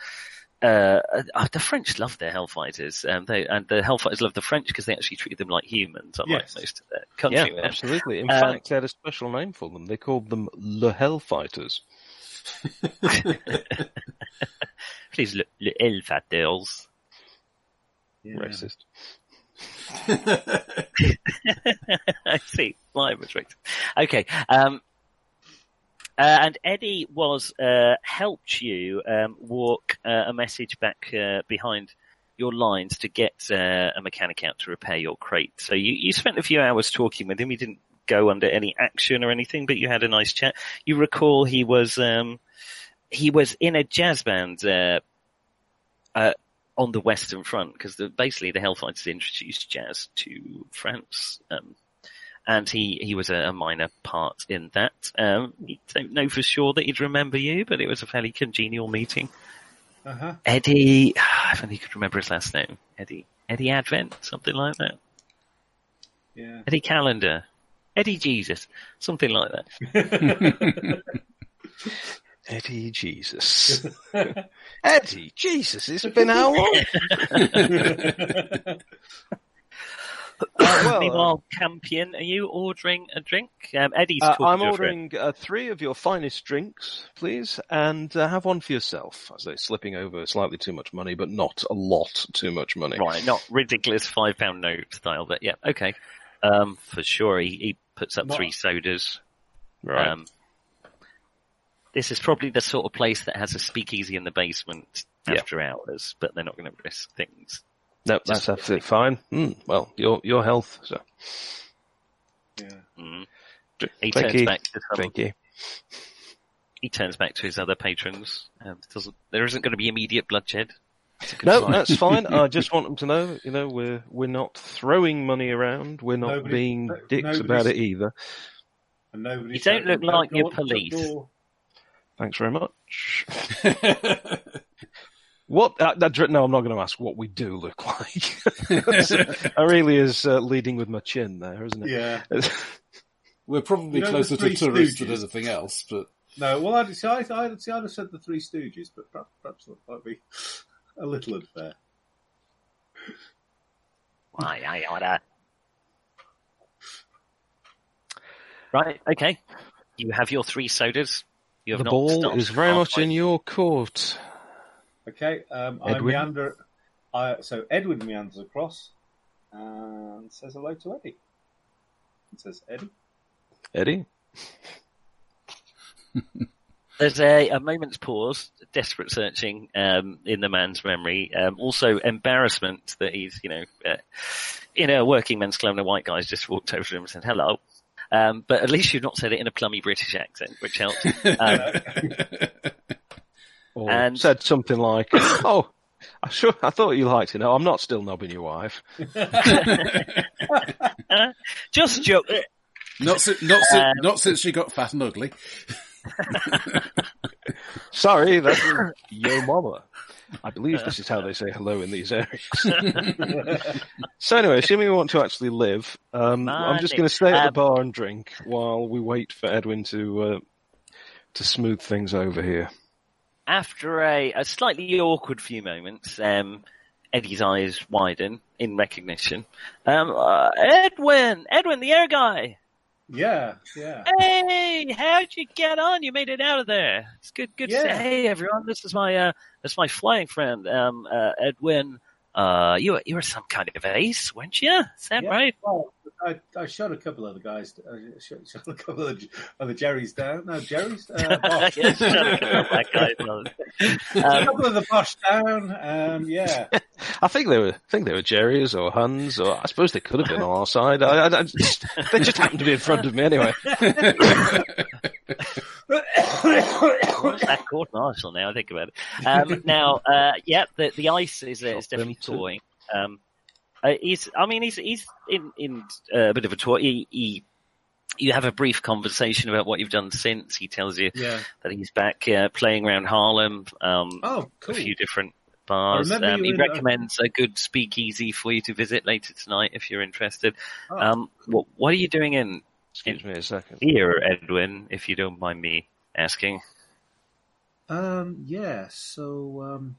Uh, uh, the French love their Hellfighters, um, they, and the Hellfighters love the French because they actually treated them like humans, unlike Yes. most of their Yeah, absolutely. In Um, fact, they had a special name for them. They called them Le Hellfighters. Please, le, le Hellfighters. Racist. I see. Live restricted. Okay. Um, uh, and Eddie was uh, helped you um, walk uh, a message back uh, behind your lines to get uh, a mechanic out to repair your crate. So you, you spent a few hours talking with him. He didn't go under any action or anything, but you had a nice chat. You recall he was um, he was in a jazz band uh, on the Western Front because basically the Hellfighters introduced jazz to France. Um, and he, he was a, a minor part in that. Um, you don't know for sure that he'd remember you, but it was a fairly congenial meeting. Uh-huh. Eddie, if only he could remember his last name. Eddie, Eddie Advent, something like that. Yeah. Eddie Calendar. Eddie Jesus, something like that. Eddie Jesus. Eddie Jesus, it's been how long? Uh, well, Meanwhile, Campion, are you ordering a drink? Um, Eddie's Uh, I'm to a friend. ordering uh, three of your finest drinks, please, and uh, have one for yourself. As they're slipping over slightly too much money, but not a lot too much money. Right, not ridiculous five pound note style, but yeah, okay. Um, for sure, he, he puts up What? three sodas. Right. Um, this is probably the sort of place that has a speakeasy in the basement Yeah. after hours, but they're not going to risk things. No, that's absolutely fine. Mm, well, your your health. So, Yeah. Mm. He thank turns you. back to Thank you. he turns back to his other patrons. And doesn't there isn't going to be immediate bloodshed. It's a good No, sign. that's fine. I just want them to know, you know, we're we're not throwing money around. We're not Nobody- being no- dicks about it either. And nobody. You don't look like door- police. Thanks very much. What? Uh, that, no, I'm not going to ask what we do look like. I really is uh, leading with my chin there, isn't it? Yeah. We're probably You know closer to Three tourists than anything else, but No, well, I'd, see, I, I'd, see, I'd have said the Three Stooges, but perhaps, perhaps that might be a little unfair. Why, I oughta. Right, okay. You have your three sodas. You have the not ball stopped is very much in your court. Okay, um, I Edwin? meander. I, so Edwin meanders across and says hello to Eddie. And says, Eddie? Eddie? There's a, a moment's pause, desperate searching um, in the man's memory. Um, also, embarrassment that he's, you know, uh, in a working men's club and a white guy's just walked over to him and said hello. Um, but at least you've not said it in a plummy British accent, which helps. Or And- said something like, "Oh, I sure I thought you liked it. No, I'm not still knobbing your wife." just joke. not si- not si- Um, not since she got fat and ugly. Sorry, that was yo mama. I believe this is how they say hello in these areas. so anyway, assuming we want to actually live, um, I'm just going to stay at the Um, bar and drink while we wait for Edwin to uh, to smooth things over here. After a, a slightly awkward few moments, um, Eddie's eyes widen in recognition. Um, uh, Edwin! Edwin, the air guy! Yeah, yeah. Hey, how'd you get on? You made it out of there. It's good, good to Yeah. say, hey everyone, this is my, uh, this is my flying friend, um, uh, Edwin. Uh, you were, you were some kind of ace, weren't you? Is that Yeah. right? Well, I, I shot a couple of the guys. I shot, shot a couple of the, of the Jerry's down. No, Jerry's. Uh, Boche. Yeah, shut up, that guy knows. a Um, couple of the Boche down. Um, yeah. I think they were, I think they were Jerry's or Huns, or I suppose they could have been on our side. I, I, I just, they just happened to be in front of me anyway. What's that court martial now? I think about it. Um, now, uh, yeah, the the ice is, uh, is definitely too. toying. Um, uh, he's, I mean, he's he's in in uh, a bit of a toy. He, he, you have a brief conversation about what you've done since. He tells you Yeah. that he's back uh, playing around Harlem, um, Oh, a few different bars. Um, he uh, recommends a good speakeasy for you to visit later tonight if you're interested. Oh. Um, what, what are you doing in Excuse me a second. here, Edwin? If you don't mind me asking. Um, yeah, so um,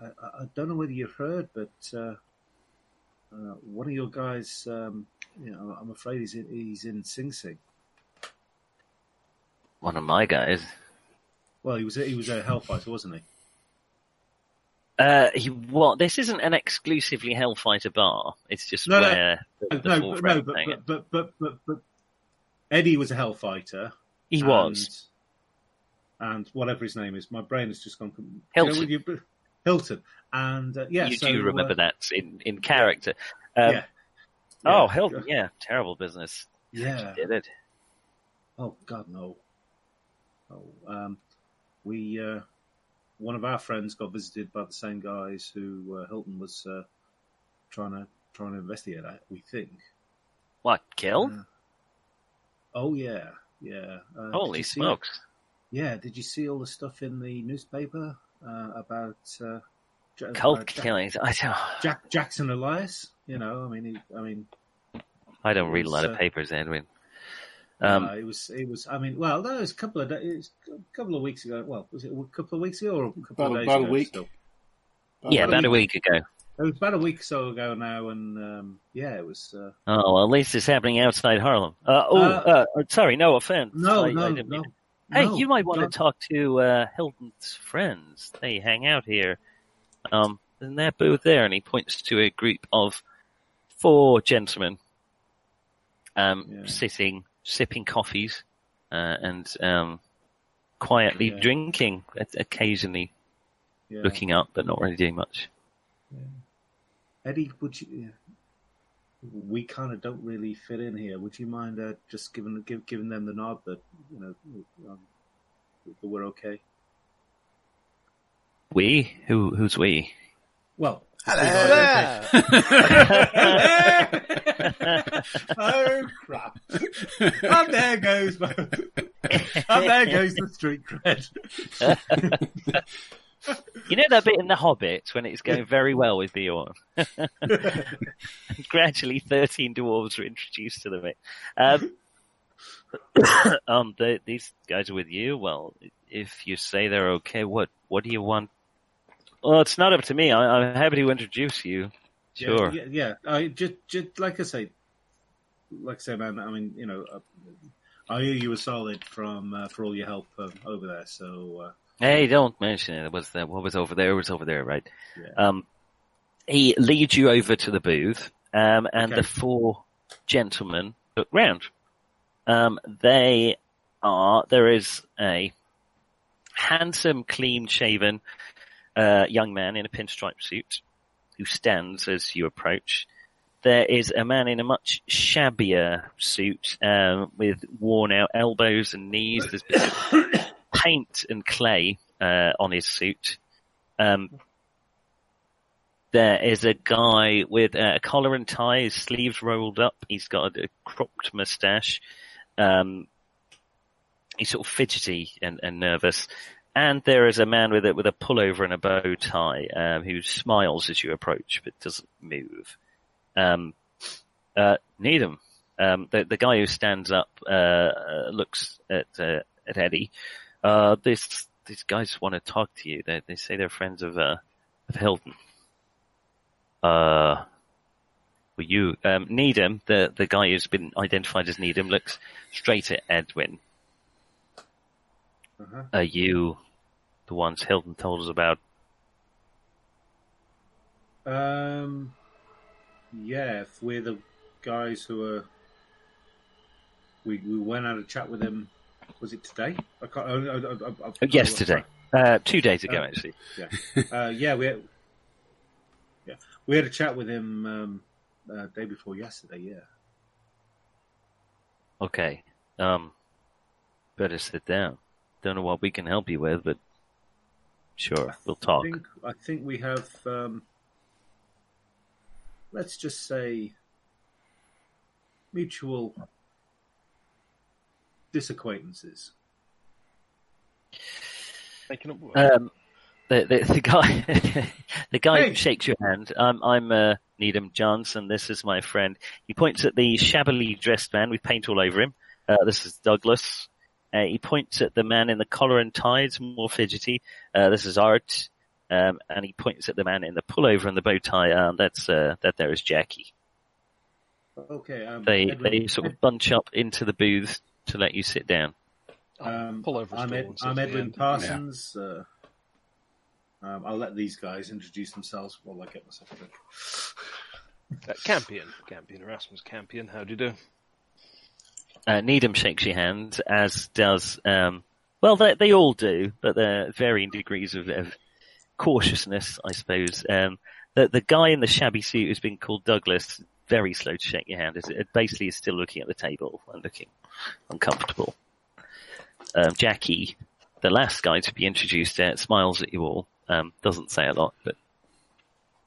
I, I I don't know whether you've heard, but uh, uh, one of your guys, um, you know, I'm afraid he's in, he's in Sing Sing. One of my guys. Well, he was a, he was a Hellfighter, wasn't he? Uh, he well, this isn't an exclusively Hellfighter bar. It's just No, no. the, the no, but, no, but, but, but but but but Eddie was a Hellfighter. He was. and, and whatever his name is, my brain has just gone. Hilton. You know, you- Hilton, and uh, yeah, you so, do remember uh, that in in character. Um, yeah, Oh, Hilton, yeah, terrible business. yeah. Did it? Oh God, no. Oh, um, we uh, one of our friends got visited by the same guys who uh, Hilton was uh, trying to trying to investigate. At, we think. What killed? Uh, oh yeah, yeah. Uh, Holy smokes! Yeah, did you see all the stuff in the newspaper uh, about uh, Cult about Jack, killings. I don't. Jack Jackson Elias? You know, I mean, he, I mean, I don't read a lot It's, of uh, papers, Edwin. Um, uh, it was, it was. I mean, well, that was a couple of days, it was a couple of weeks ago. Well, was it a couple of weeks ago or a couple About- of days about a ago? week. Still? yeah, about a about a week ago. It was about a week or so ago now, and um, yeah, it was. Uh, Oh, well, at least it's happening outside Harlem. Uh, oh, Uh, uh, sorry, no offense. no, I- I no, didn't mean no. Hey, no, you might want to talk to uh, Hilton's friends. They hang out here. Um, in that booth there, and he points to a group of four gentlemen um, Yeah. sitting, sipping coffees, uh, and um, quietly Yeah. drinking, occasionally Yeah. looking up, but not really doing much. Eddie, would you? Yeah. We kind of don't really fit in here. Would you mind uh, just giving give, giving them the nod that you know um, that we're okay? We? Who? Who's we? Well, Hello. oh crap! and there goes my, and there goes the street cred. You know that bit in The Hobbit when it's going very well with Bjorn? Gradually, 13 dwarves are introduced to the mix. Um, um, the, these guys are with you? Well, if you say they're okay, what, what do you want? Well, it's not up to me. I, I'm happy to introduce you. Sure. Yeah, yeah. yeah. I just, just like I say, like I say, man. I mean, you know, uh, I owe you a solid from uh, for all your help um, over there. So uh, Hey, don't mention it. It was that what was over there was over there, right? Yeah. Um, he leads you over to the booth, um, and Okay. the four gentlemen look round. Um, they are there is a handsome, clean-shaven uh, young man in a pinstripe suit who stands as you approach. There is a man in a much shabbier suit um, with worn-out elbows and knees. There's bits of paint and clay uh, on his suit. Um, there is a guy with a collar and tie, his sleeves rolled up. He's got a, cropped moustache. Um, he's sort of fidgety and, and nervous. And there is a man with a with a pullover and a bow tie um, who smiles as you approach but doesn't move. Um, uh, Needham, um, the the guy who stands up, uh, uh, looks at uh, at Eddie. Uh, this these guys want to talk to you. They they say they're friends of uh, of Hilton. Uh, well, you um, Needham, the the guy who's been identified as Needham, looks straight at Edwin. uh-huh. Are you the ones Hilton told us about? um, yeah, if we're the guys who are, we we went out a chat with him. Was it today? I can't. I, I, I, I, I, Yesterday, uh, two days ago, Uh, actually. Yeah, uh, yeah, we had, yeah we had a chat with him um, uh, day before yesterday. Yeah. Okay. Um, better sit down. Don't know what we can help you with, but sure, we'll I talk. think I think we have. Um, let's just say mutual disacquaintances. Making up words. Um, the, the, the guy, the guy Hey. who shakes your hand. Um, I'm uh, Needham Johnson. This is my friend. He points at the shabbily dressed man with paint all over him. Uh, this is Douglas. Uh, he points at the man in the collar and ties, more fidgety. Uh, this is Art. Um, and he points at the man in the pullover and the bow tie. Um, that's uh, that there is Jackie. Okay. Um, They Edwin- they sort of bunch up into the booth to let you sit down. Um, Pull over a I'm, Ed, I'm Edwin end. Parsons. Uh, um, I'll let these guys introduce themselves while I get myself a drink. Uh, Campion. Campion. Erasmus Campion. How do you do? Uh, Needham shakes your hand, as does, um, well, they, they all do, but they're varying degrees of, of cautiousness, I suppose. Um, the, the guy in the shabby suit who's been called Douglas, very slow to shake your hand. Is it basically is still looking at the table and looking uncomfortable. Um, Jackie, the last guy to be introduced, uh, smiles at you all. Um, doesn't say a lot, but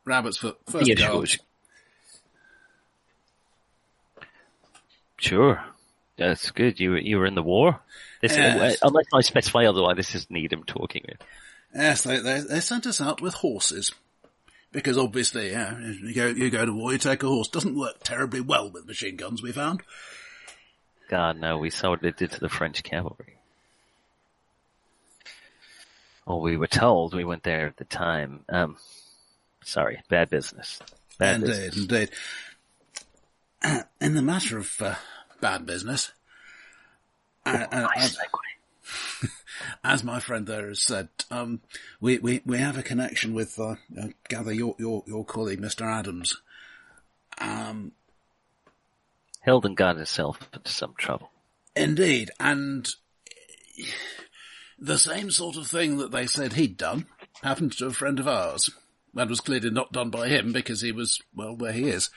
Rabbit's foot. First Yeah, guard. sure. Sure. That's good. You were, you were in the war? This, Yes. uh, unless I specify otherwise, this is Needham talking. Yes, they, they they sent us out with horses because obviously, yeah, you go you go to war, you take a horse. Doesn't work terribly well with machine guns. We found. God, no, we saw what it did to the French cavalry. Well, we were told we went there at the time. Um, sorry, bad business. Bad indeed, business. indeed. In the matter of uh, bad business, uh, uh, Nice segue. As my friend there has said, um, we, we, we have a connection with, uh, uh, gather your, your, your colleague, Mr. Adams. Um, Hilton got herself into some trouble. Indeed, and The same sort of thing that they said he'd done happened to a friend of ours. And was clearly not done by him because he was, well, where he is.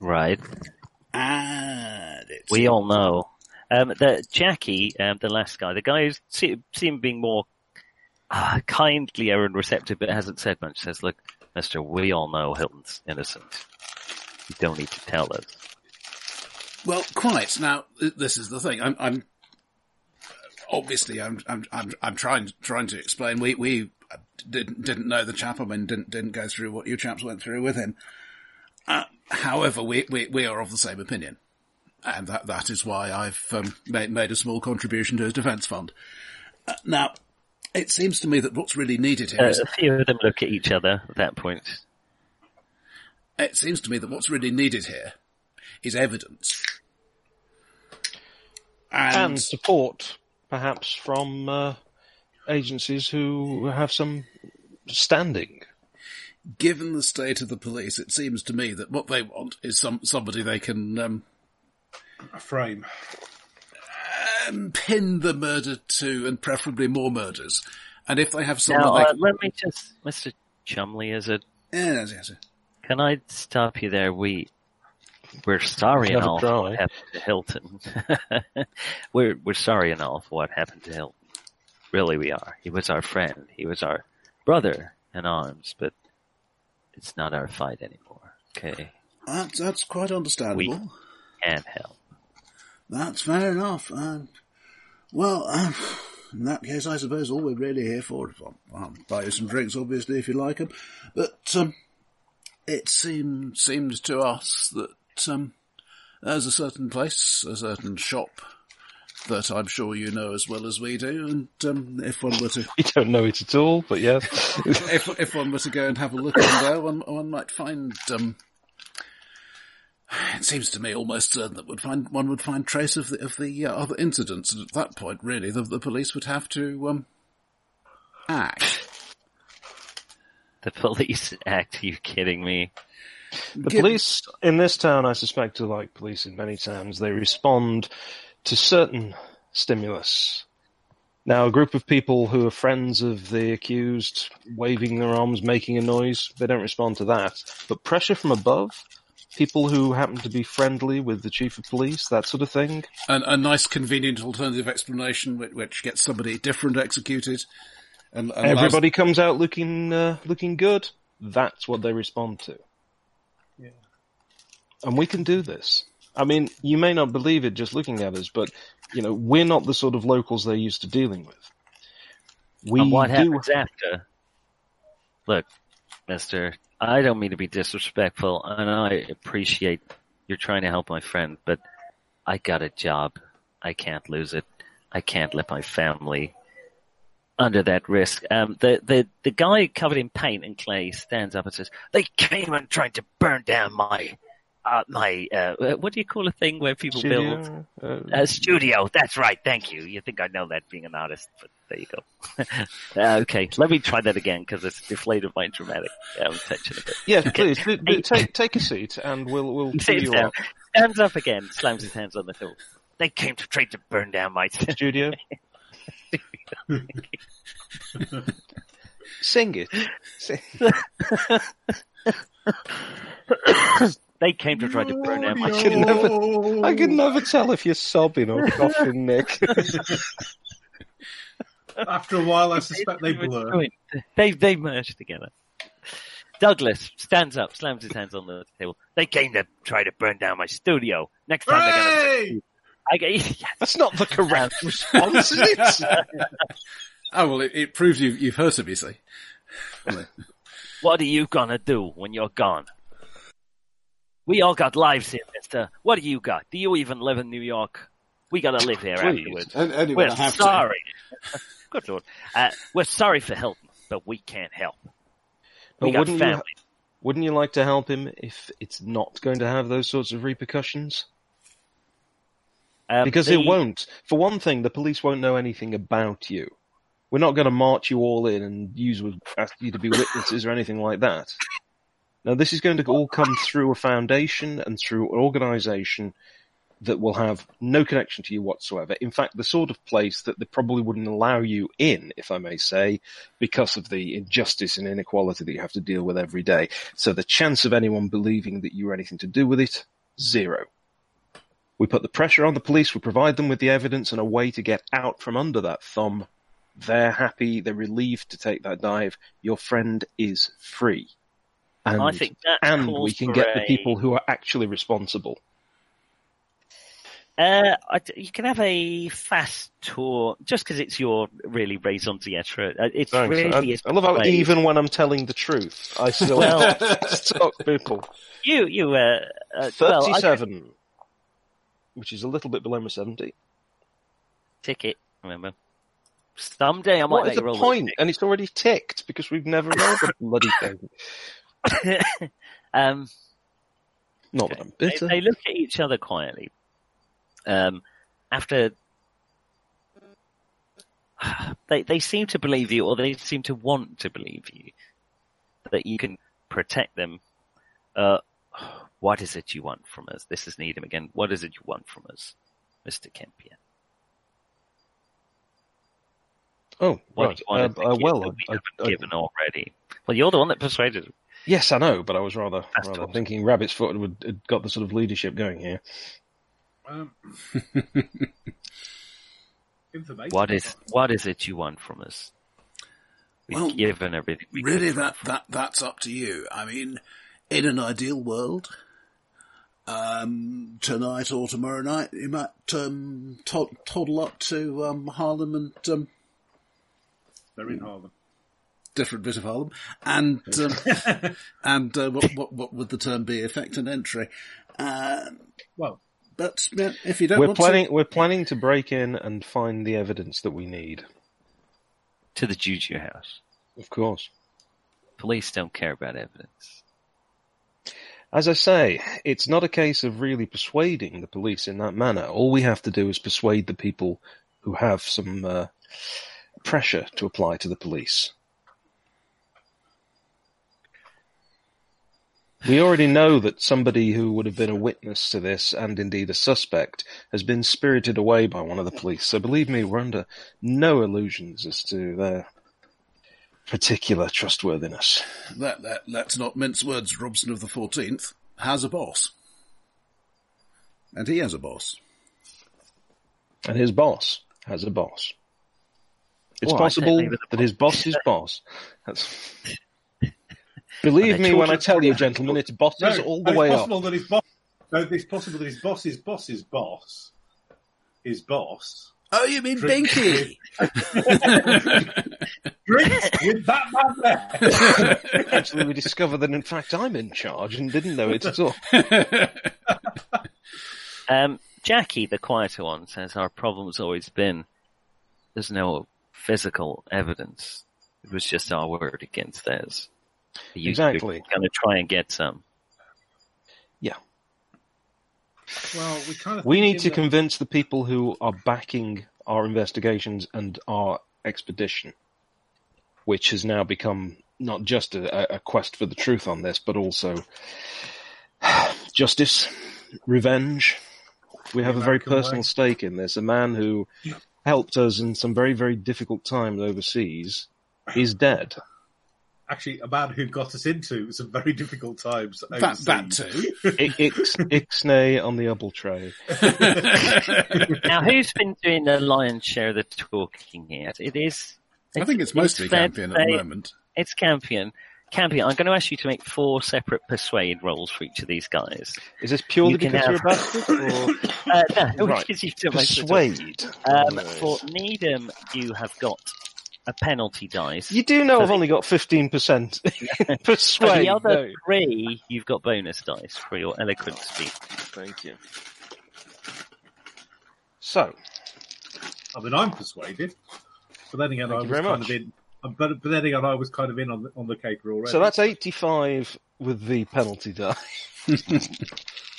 Right. And it's We all know. Um, the Jackie, um, the last guy, the guy who se- seemed being more uh, kindlier and receptive, but hasn't said much, says, "Look, Mister, we all know Hilton's innocent. You don't need to tell us." Well, quite. Now, this is the thing. I'm, I'm obviously I'm, I'm, I'm, I'm trying, trying to explain. We, we didn't, didn't know the chap. I mean, didn't, didn't go through what you chaps went through with him. Uh, however, we, we, we are of the same opinion. And that, that is why I've um, made, made a small contribution to his defence fund. Uh, now, it seems to me that what's really needed here Uh, is a few of them look at each other at that point. it seems to me that what's really needed here is evidence. and support, perhaps from uh, agencies who have some standing. given the state of the police, it seems to me that what they want is some somebody they can um, A frame. um, pin the murder to, and preferably more murders. And if they have someone, Now, they uh, let me just, Mister Chumley, is it? yes, yes, yes. Can I stop you there? We we're sorry Have a enough try. what happened to Hilton. we're we're sorry enough what happened to Hilton. Really, we are. He was our friend. He was our brother in arms, but it's not our fight anymore. Okay, That's, that's quite understandable. can't help. That's fair enough. Um, well, um, in that case, I suppose all we're really here for is well, I'll buy you some drinks, obviously, if you like them. But um, it seemed seemed to us that um, there's a certain place, a certain shop that I'm sure you know as well as we do, and um, if one were to We don't know it at all, but yes. if if one were to go and have a look in there, one one might find. Um, it seems to me almost certain that would find one would find trace of the of the uh, other incidents, and at that point, really, the, the police would have to um, act. The police act? you kidding me? The Give- police in this town, I suspect, are like police in many towns. They respond to certain stimulus. Now, a group of people who are friends of the accused, waving their arms, making a noise, they don't respond to that. But pressure from above, people who happen to be friendly with the chief of police, that sort of thing, And a nice, convenient alternative explanation which, which gets somebody different executed. And, and allows- everybody comes out looking uh, looking good. That's what they respond to. Yeah. And we can do this. I mean, you may not believe it just looking at us, but you know, we're not the sort of locals they're used to dealing with. We and what do. happens after? Look, Mister, I don't mean to be disrespectful, and I appreciate you're trying to help my friend, but I got a job. I can't lose it. I can't let my family under that risk. Um, the the the guy covered in paint and clay stands up and says, "They came and tried to burn down my." Uh, my, uh, what do you call a thing where people build? Studio, uh, A studio. That's right. Thank you. You think I know that being an artist, but there you go. uh, okay, let me try that again because it's deflated my dramatic um, tension a bit. yeah, please do, do, take take a seat, and we'll we'll sits you down, up. stands up again, slams his hands on the table. They came to try to burn down my Studio. Sing it. Sing. They came to try to burn down my I can never, I can never tell if you're sobbing or coughing, Nick. After a while, I suspect they blur. They they merged together. Douglas stands up, slams his hands on the table. They came to try to burn down my studio. Next time they're gonna. I get, yes. That's not the correct response, is it? oh well, it, it proves you've you've hurt him. You see. What are you gonna do when you're gone? We all got lives here, mister. What do you got? Do you even live in New York? We gotta live here Please. afterwards. And, anyway, We're I have to. sorry. Good lord. Uh, we're sorry for Hilton, but we can't help. We But got wouldn't you, family. wouldn't you like to help him if it's not going to have those sorts of repercussions? Um, Because the- it won't. For one thing, the police won't know anything about you. We're not going to march you all in and use ask you to be witnesses or anything like that. Now, this is going to all come through a foundation and through an organisation that will have no connection to you whatsoever. In fact, the sort of place that they probably wouldn't allow you in, if I may say, because of the injustice and inequality that you have to deal with every day. So the chance of anyone believing that you were anything to do with it, zero. We put the pressure on the police, we provide them with the evidence and a way to get out from under that thumb. They're happy, they're relieved to take that dive. Your friend is free. And, I think that and we can for get the people who are actually responsible. Uh, I d you can have a fast tour just because it's your really raison d'etre. Uh, It's Thanks. really I, I love how brave. even when I'm telling the truth, I still Well- stalk people. you you uh, uh well, 37, which is a little bit below my 70. ticket. Remember, someday I might What let is you the point? And it's already ticked because we've never rolled the bloody thing. um, Not that I'm they, bitter. they look at each other quietly. Um, after they they seem to believe you, or they seem to want to believe you, that you can protect them. Uh, what is it you want from us? This is Needham again. What is it you want from us, Mister Campion? Oh, What right. do you want Uh, uh, well, we I, haven't I, given already. Well, you're the one that persuaded. Yes, I know, but I was rather, rather thinking Rabbit's Foot would had got the sort of leadership going here. Um, information. What is what is it you want from us? We've Well, given everything. We really, that, that that's up to you. I mean, in an ideal world, um, tonight or tomorrow night, you might um, tod- toddle up to um, Harlem and um, They're in Harlem. Different bit of Harlem, and um, and uh, what, what what would the term be? Effect and entry. Uh, Well, but yeah, if you don't We're want planning, we're planning to break in and find the evidence that we need. to the Juju house. Of course. Police don't care about evidence. As I say, it's not a case of really persuading the police in that manner. All we have to do is persuade the people who have some uh, pressure to apply to the police. We already know that somebody who would have been a witness to this, and indeed a suspect, has been spirited away by one of the police. So believe me, we're under no illusions as to their particular trustworthiness. to, let, let, let's not mince words. Robson of the Fourteenth has a boss, and he has a boss. And his boss has a boss. It's Well, possible think maybe the that his boss is boss. That's... Believe me when I tell you, gentlemen, it's bosses no, all the way it's up. possible that his boss. No, it's possible that his boss's boss's boss, his boss, Oh, you mean Drink. Binky? drinks with that man there. Actually, we discover that in fact I'm in charge and didn't know it at all. Um, Jackie, the quieter one, says our problem's always been there's no physical evidence. It was just our word against theirs. You, Exactly. You're going to try and get some. Yeah. well, we kind of We need to convince the people who are backing our investigations and our expedition, which has now become not just a, a quest for the truth on this, but also justice, revenge. We have a very personal way. stake in this. A man who helped us in some very, very difficult times overseas is dead. Actually a man who got us into some very difficult times. that, that too. I- Ixnay on the Ubble tray. now, who's been doing the lion's share of the talking here? It is. I think it's mostly fair to Campion at the moment. It's Campion. Campion, I'm going to ask you to make four separate persuade rolls for each of these guys. Is this purely You can because you're a have- bastard? Or Uh, no, Right. because you've done most of persuade? Um, Nice. for Needham, you have got a penalty dice. You do know So I've the- only got 15% For persuade. the other no. three, you've got bonus dice for your eloquent speech. Thank you. So, I mean, I'm persuaded, but then again, Thank I was kind much. of in. But, but then again, I was kind of in on the, on the caper already. so that's 85 with the penalty die.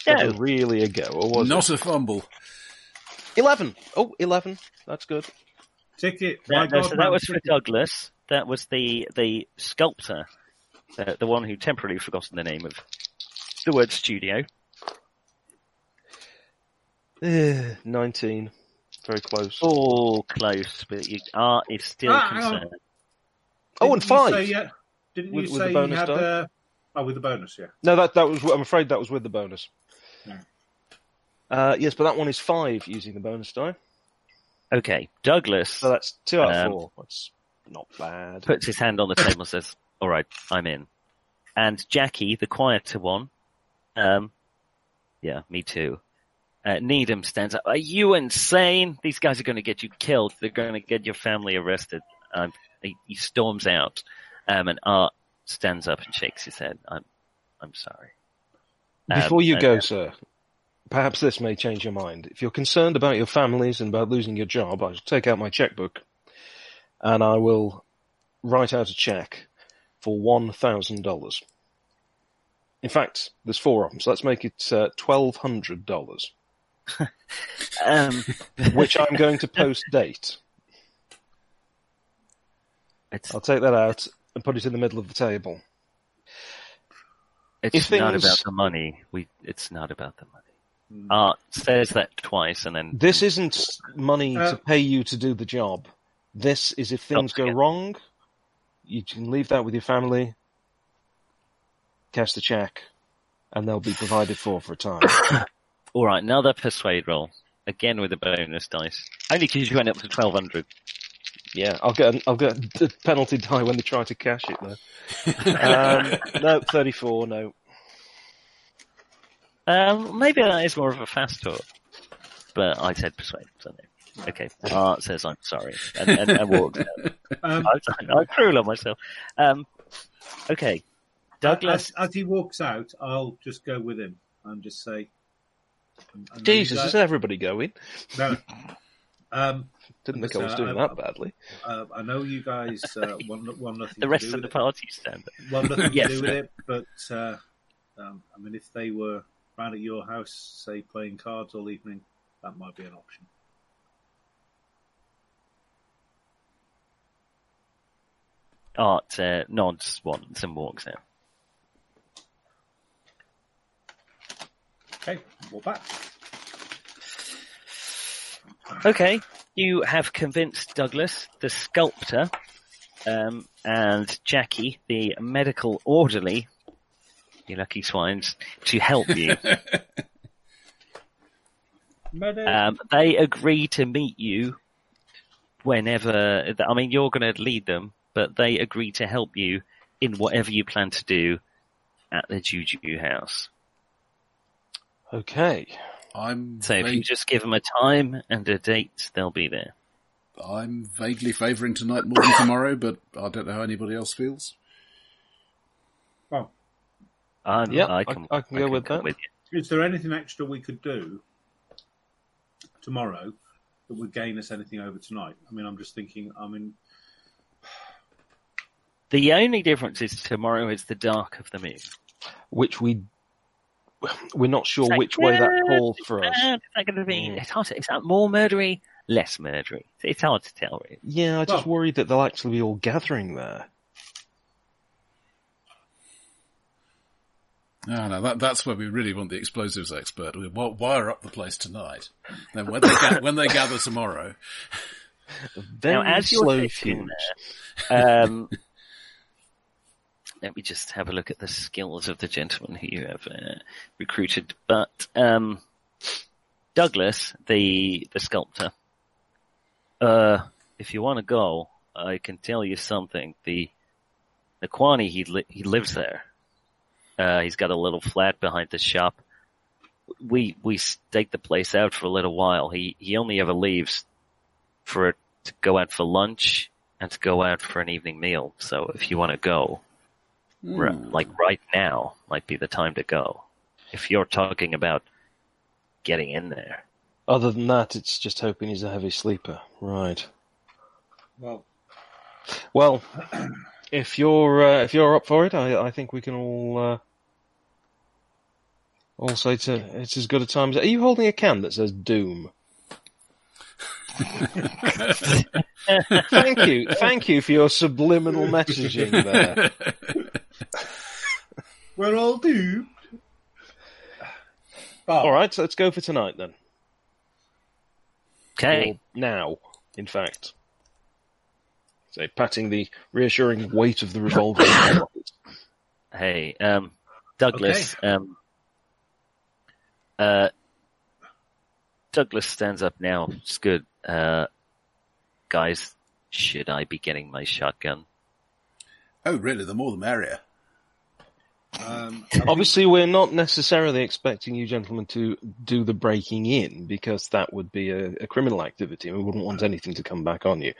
No. Was it really a go, or was Not a fumble. 11. Oh, 11. That's good. Ticket. My That, no, God, so that was for. Douglas. That was the the sculptor, uh, the one who temporarily forgotten the name of the word studio. 19. Very close. Oh, close, but you are is still Ah, concerned. Oh, and Didn't you five. say, yeah, didn't With- you with the say bonus you had? Uh, oh, with the bonus, yeah. No, that that was. I'm afraid that was with the bonus. Yeah. Uh, yes, but that one is five using the bonus die. Okay, Douglas So that's two out of Um, four. That's not bad. puts his hand on the table and says, "All right, I'm in." And Jackie, the quieter one, um, yeah, me too. Uh, Needham stands up. Are you insane? These guys are going to get you killed. They're going to get your family arrested. Um, he, he storms out, um, and Art stands up and shakes his head. I'm, I'm sorry. Um, Before you and- go, sir, perhaps this may change your mind. If you're concerned about your families and about losing your job, I shall take out my checkbook and I will write out a check for one thousand dollars. In fact, there's four of them, so let's make it uh, twelve hundred dollars, um, which I'm going to post date. it's, I'll take that out and put it in the middle of the table. it's if not about the money. We, it's not about the money. Art says that twice, and then This isn't money Uh, to pay you to do the job. This is if things go yeah. wrong, you can leave that with your family, cash the check, and they'll be provided for for a time. All right, another persuade roll. Again with a bonus dice. Only because you went up to 1200. yeah, I'll get an, I'll get a penalty die when they try to cash it though. um, no, thirty-four. No, Um, maybe that is more of a fast talk. But I said persuade, so no. Okay. Art says I'm sorry and, and, and walks out. Um, I'm, I'm cruel on myself. Um, okay. Douglas, As, as he walks out, I'll just go with him and just say, I know you Jesus, guys- is everybody going? No. Um, Didn't think I was So, doing I- that badly. uh, I know you guys uh, want, want nothing the to rest do of the with party stand up. Want nothing Yes, to do with it, but uh, um, I mean, if they were round at your house, say playing cards all evening, that might be an option. Art uh, nods once and walks out. Okay, walk back. Okay, you have convinced Douglas, the sculptor, um, and Jackie, the medical orderly, you lucky swines, to help you. Um, they agree to meet you whenever. I mean, you're going to lead them, but they agree to help you in whatever you plan to do at the Juju house. Okay. I'm So if you just give them a time and a date, they'll be there. I'm vaguely favouring tonight more than tomorrow, but I don't know how anybody else feels. well, I'm, Yeah, I I- can, I can go with come that. with you. is there anything extra we could do tomorrow that would gain us anything over tonight? I mean, I'm just thinking. I mean, The only difference is tomorrow is the dark of the moon. Which we we're not sure like, which way that falls for us. Is that going to be? Mm. It's hard. To, is that more murdery, less murdery? It's hard to tell. Really. Yeah, I just Well- worried that they'll actually be all gathering there. No, no, that, that's where we really want the explosives expert. We wi- wire up the place tonight. Then when they, ga- when they gather tomorrow, Very now, as you're slow sitting there, um, let me just have a look at the skills of the gentleman who you have uh, recruited. But um, Douglas, the the sculptor, uh, if you want to go, I can tell you something. The the N'Kwane he li- he lives there. Uh, he's got a little flat behind the shop. We we stake the place out for a little while. He he only ever leaves for to go out for lunch and to go out for an evening meal. So if you want to go, r- like right now might be the time to go. If you're talking about getting in there. Other than that, it's just hoping he's a heavy sleeper. Right. well, Well, if you're uh, if you're up for it, I, I think we can all uh, all say to it's as good a time as. Are you holding a can that says Doom? thank you, thank you for your subliminal messaging there. we're all doomed. Bob, All right, so let's go for tonight then. Okay. Or now, in fact. Say, patting the reassuring weight of the revolver. in my pocket. Hey, um, Douglas. Um, uh, Douglas stands up now. It's good. Uh, guys, should I be getting my shotgun? Oh, really? The more the merrier. Um, I think- Obviously, we're not necessarily expecting you gentlemen to do the breaking in because that would be a, a criminal activity and we wouldn't want anything to come back on you.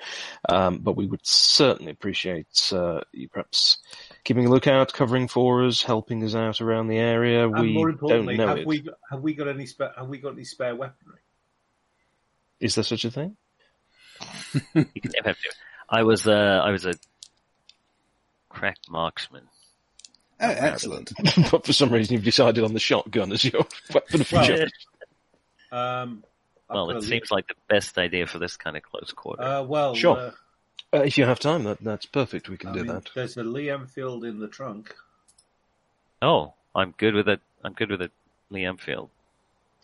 Um, but we would certainly appreciate uh, you perhaps keeping a lookout, covering for us, helping us out around the area. and we more don't importantly, know have it. Is we have we got any spare have we got any spare weaponry? Is there such a thing? You can never have to. I was, uh, I was a crack marksman. Oh, excellent. but for some reason, you've decided on the shotgun as your weapon of Well, choice. Um, Well, it a seems like the best idea for this kind of close quarter. Uh, well, Sure. uh, Uh, if you have time, that, that's perfect. We can I do mean, that. There's a Lee Enfield in the trunk. oh, I'm good with it. I'm good with a Lee Enfield.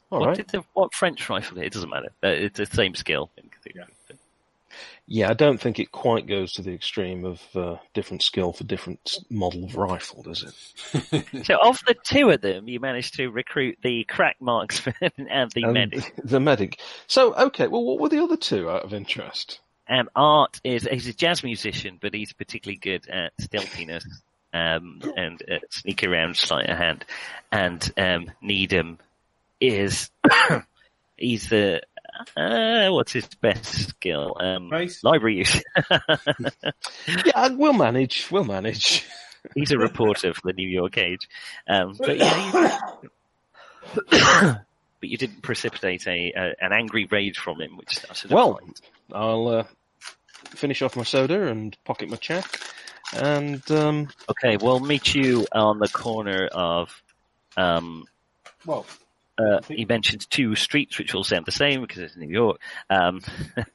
All what right. did the what French rifle? It doesn't matter. Uh, it's the same skill. Yeah. Yeah, I don't think it quite goes to the extreme of uh, different skill for different model of rifle, does it? So of the two of them, you managed to recruit the crack marksman and the And medic. The medic. So, okay, well, what were the other two out of interest? And Art is he's a jazz musician, but he's particularly good at stealthiness um, and uh, sneak around sleight of hand. And um, Needham is he's the uh, what's his best skill? Um, Race? library use. Yeah, we'll manage. We'll manage. he's a reporter for the New York Age. Um, but yeah, you, but you didn't precipitate a, a an angry rage from him, which started Well. I'll uh, finish off my soda and pocket my check. And um, Okay, we'll meet you on the corner of. Um, Well, uh, he mentioned two streets, which all sound the same because it's New York. Um,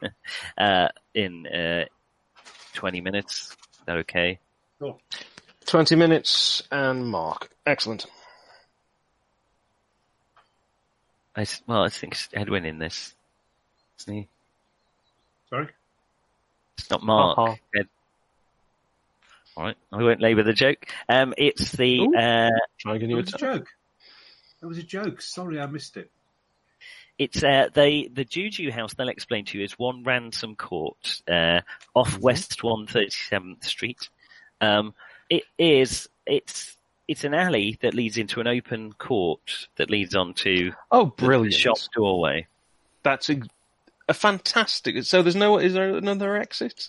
uh, in uh, twenty minutes, is that okay? sure. 20 minutes and Mark. Excellent. I well, I think it's Edwin in this. Isn't he? Sorry. It's not Mark. Ha-ha. Ed. All right, I won't labour the joke. Um, it's the Ooh. uh, Try again. It you a joke. It was a joke. Sorry, I missed it. It's uh, they the Juju House. They'll explain to you is one ransom court uh, off West One Thirty Seventh Street. Um, it is it's it's an alley that leads into an open court that leads onto Oh, brilliant. the shop doorway. That's a, a fantastic. So there's no. Is there another exit?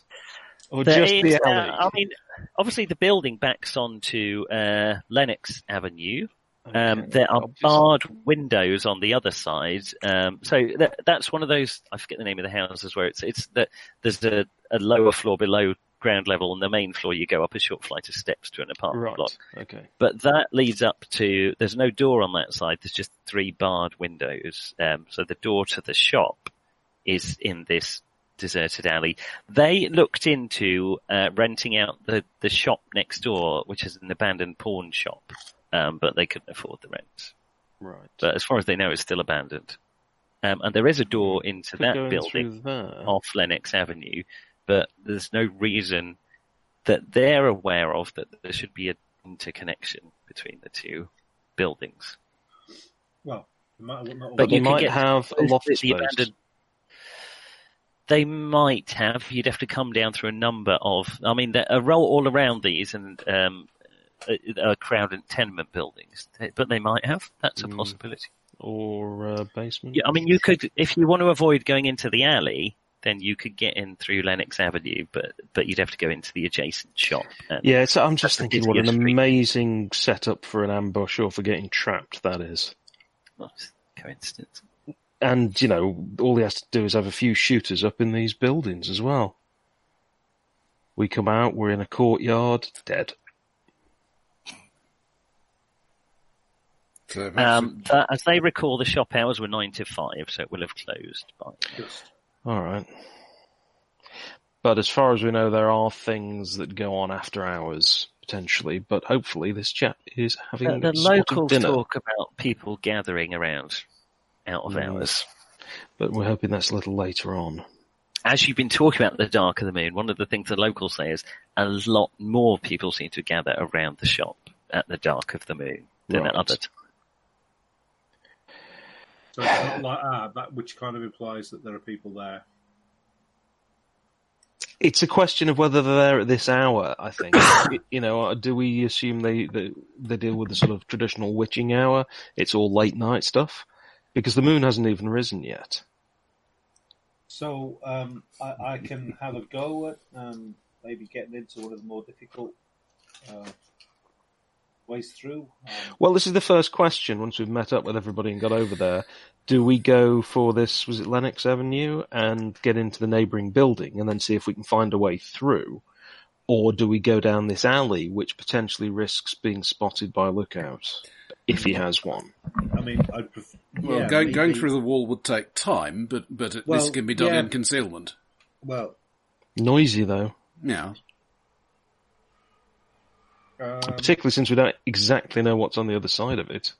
Or There just is, the uh. I mean, obviously the building backs onto uh, Lenox Avenue. Um, Okay, there are obviously. barred windows on the other side. Um, so that, that's one of those. I forget the name of the houses where it's it's that there's a, a lower floor below ground level, and the main floor you go up a short flight of steps to an apartment Right. block. Okay. But that leads up to there's no door on that side. There's just three barred windows. Um, so the door to the shop is in this deserted alley. They looked into uh, renting out the the shop next door, which is an abandoned pawn shop, um, but they couldn't afford the rent. Right. But as far as they know, it's still abandoned. Um, and there is a door into Could that building off Lenox Avenue, but there's no reason that they're aware of that there should be an interconnection between the two buildings. Well, it might, not But they you might have a both loft the space. abandoned- They might have. You'd have to come down through a number of. I mean, there are roll all around these and um, uh, are crowded tenement buildings, but they might have. That's a Mm. possibility. or uh, basement. Yeah, I mean, you could, if you want to avoid going into the alley, then you could get in through Lenox Avenue, but but you'd have to go into the adjacent shop. Yeah, so I'm just thinking what an street. amazing setup for an ambush or for getting trapped that is. a coincidence. And, you know, all he has to do is have a few shooters up in these buildings as well. We come out, we're in a courtyard, dead. So, Um, the, as they recall, the shop hours were nine to five, so it will have closed by. just Alright. But as far as we know, there are things that go on after hours, potentially, but hopefully this chap is having The, the locals dinner. talk about people gathering around out of Mm. hours. but we're hoping that's a little later on. As you've been talking about the dark of the moon, one of the things the locals say is a lot more people seem to gather around the shop at the dark of the moon than at other times. So it's not like ah, that which kind of implies that there are people there. It's a question of whether they're there at this hour. I think. you know, do we assume they, they they deal with the sort of traditional witching hour? It's all late night stuff because the moon hasn't even risen yet. So um, I, I can have a go at um, maybe getting into one of the more difficult uh, ways through. Um, Well, this is the first question. Once we've met up with everybody and got over there, do we go for this? Was it Lenox Avenue and get into the neighbouring building and then see if we can find a way through, or do we go down this alley, which potentially risks being spotted by a lookout if he has one? I mean, I'd pref- Well, yeah, going, going through the wall would take time, but but it, this can be done yeah. in concealment. Well, Noisy though, Yeah. Um, particularly since we don't exactly know what's on the other side of it.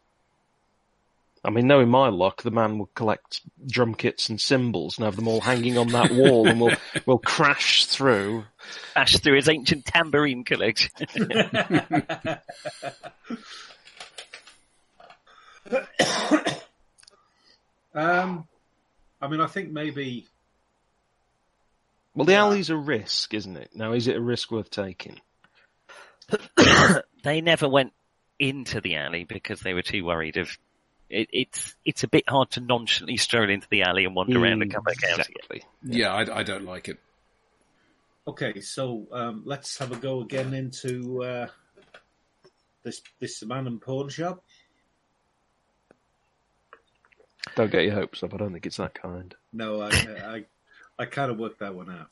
I mean, knowing my luck, the man will collect drum kits and cymbals and have them all hanging on that wall, and we'll we'll crash through. crash through his ancient tambourine collection. um, I mean, I think maybe Well, the alley's a risk, isn't it? Now, is it a risk worth taking? They never went into the alley because they were too worried of. It, it's it's a bit hard to nonchalantly stroll into the alley and wander around and come back out again. Exactly. Yeah, I, I don't like it. Okay, so um, let's have a go again into uh, this this man and pawn shop. Don't get your hopes up. I don't think it's that kind. No, I I, I kind of worked that one out.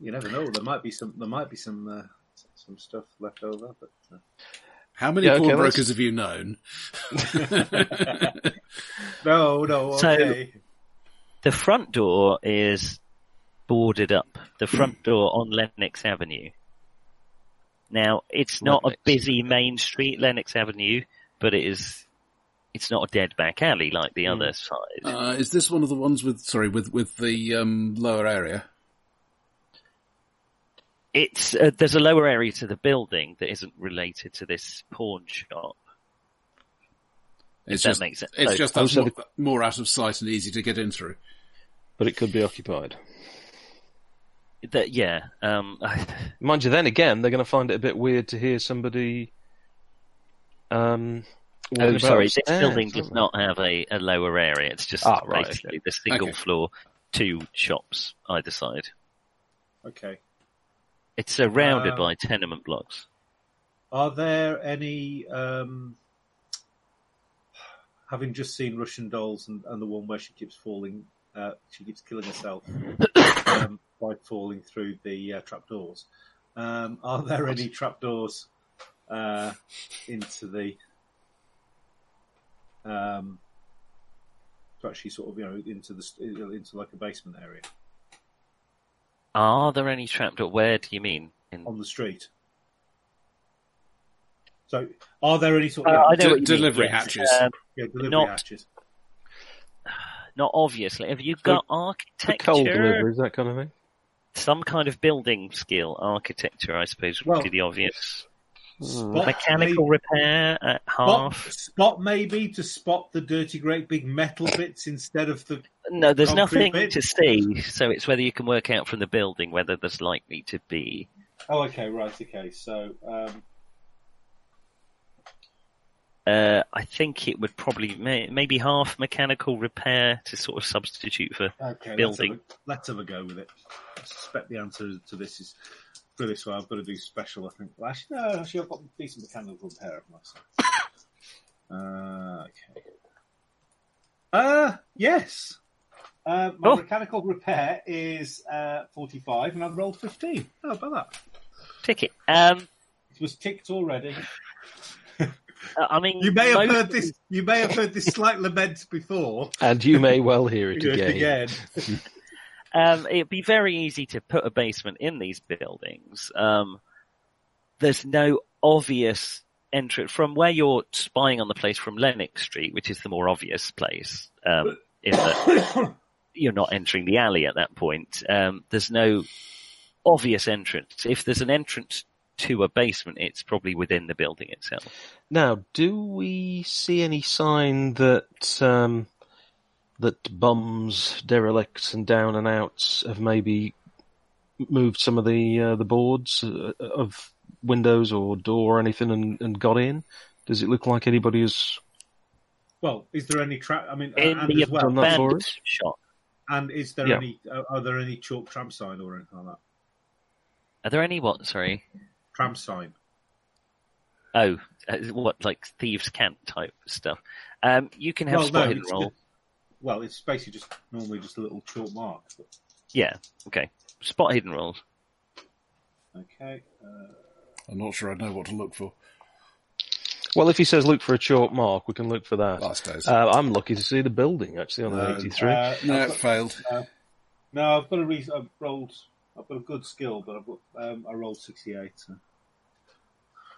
You never know. There might be some. There might be some uh, some stuff left over, but uh, How many Yeah, okay, pawnbrokers let's- have you known? no, no. So- The front door is boarded up. The front door on Lenox Avenue. Now, it's not Lenox. a busy main street, Lenox Avenue, but it is. It's not a dead back alley like the other side. Uh, is this one of the ones with sorry with with the um, lower area? It's uh, there's a lower area to the building that isn't related to this pawn shop. It's that just makes sense. it's So- just that's so more, more out of sight and easy to get in through. But it could be occupied. That yeah. Um, Mind you, then again, they're going to find it a bit weird to hear somebody. Um, oh, sorry. This upstairs, building does aren't have a, a lower area. It's just Ah, right, basically the single Okay. floor, two shops either side. Okay. It's surrounded Uh, by tenement blocks. Are there any? Um, having just seen Russian Dolls and, and the one where she keeps falling, uh, she keeps killing herself um, by falling through the uh, trapdoors. Um, are there any trapdoors uh, into the um, to actually sort of you know into the into like a basement area Are there any trapdoor? Where do you mean? In, on the street? So, are there any sort Uh, of I know De- what mean, delivery yes. hatches. Um, yeah, delivery not- hatches? not obviously. Have you got For architecture? cold deliveries, that kind of thing. Some kind of building skill, architecture, I suppose, would Well, be the obvious. Spot Mechanical maybe- repair at spot, half. spot maybe to spot the dirty, great big metal bits instead of the. No, there's nothing bit? to see, so it's whether you can work out from the building whether there's likely to be. Oh, okay, right, okay. So, um, Uh, I think it would probably may, maybe half mechanical repair to sort of substitute for. okay, Building. Let's have, a, let's have a go with it. I suspect the answer to this is for this one. I've got to do special. I think. Well, actually, no. Actually, I've got a decent mechanical repair of myself. Uh, okay. Uh, yes. Uh, my Oh. mechanical repair is uh, 45 and I've rolled 15. How about that? Ticket. Um, It was ticked already. uh, I mean, You may have heard this. You may have heard this slight lament before. And you may well hear it it again. again. Um, it'd be very easy to put a basement in these buildings. Um, there's no obvious entrance from where you're spying on the place from Lenox Street, which is the more obvious place. Um, in that you're not entering the alley at that point. Um, there's no obvious entrance. If there's an entrance to a basement, it's probably within the building itself. Now, do we see any sign that um, that bums, derelicts, and down and outs have maybe moved some of the uh, the boards uh, of windows or door or anything and, and got in? Does it look like anybody has? Well, is there any trap? I mean, In and the as well, Done that for us? shop. and is there Yeah. any? Uh, are there any chalk tram sign or anything like that? Are there any what? Sorry. Tram sign. Oh, uh, what like thieves' camp type stuff. Um, you can have Well, spot no, hidden it's roll. Just- Well, it's basically just normally just a little chalk mark. But, Yeah. Okay. Spot hidden rolls. okay. Uh, I'm not sure I know what to look for. Well, if he says look for a chalk mark, we can look for that. Last days. Uh, I'm lucky to see the building actually on no, the 83. uh, no, it got- failed. no, I've got a reason. I've rolled. I've got a good skill, but I've got, um, I rolled sixty-eight. So.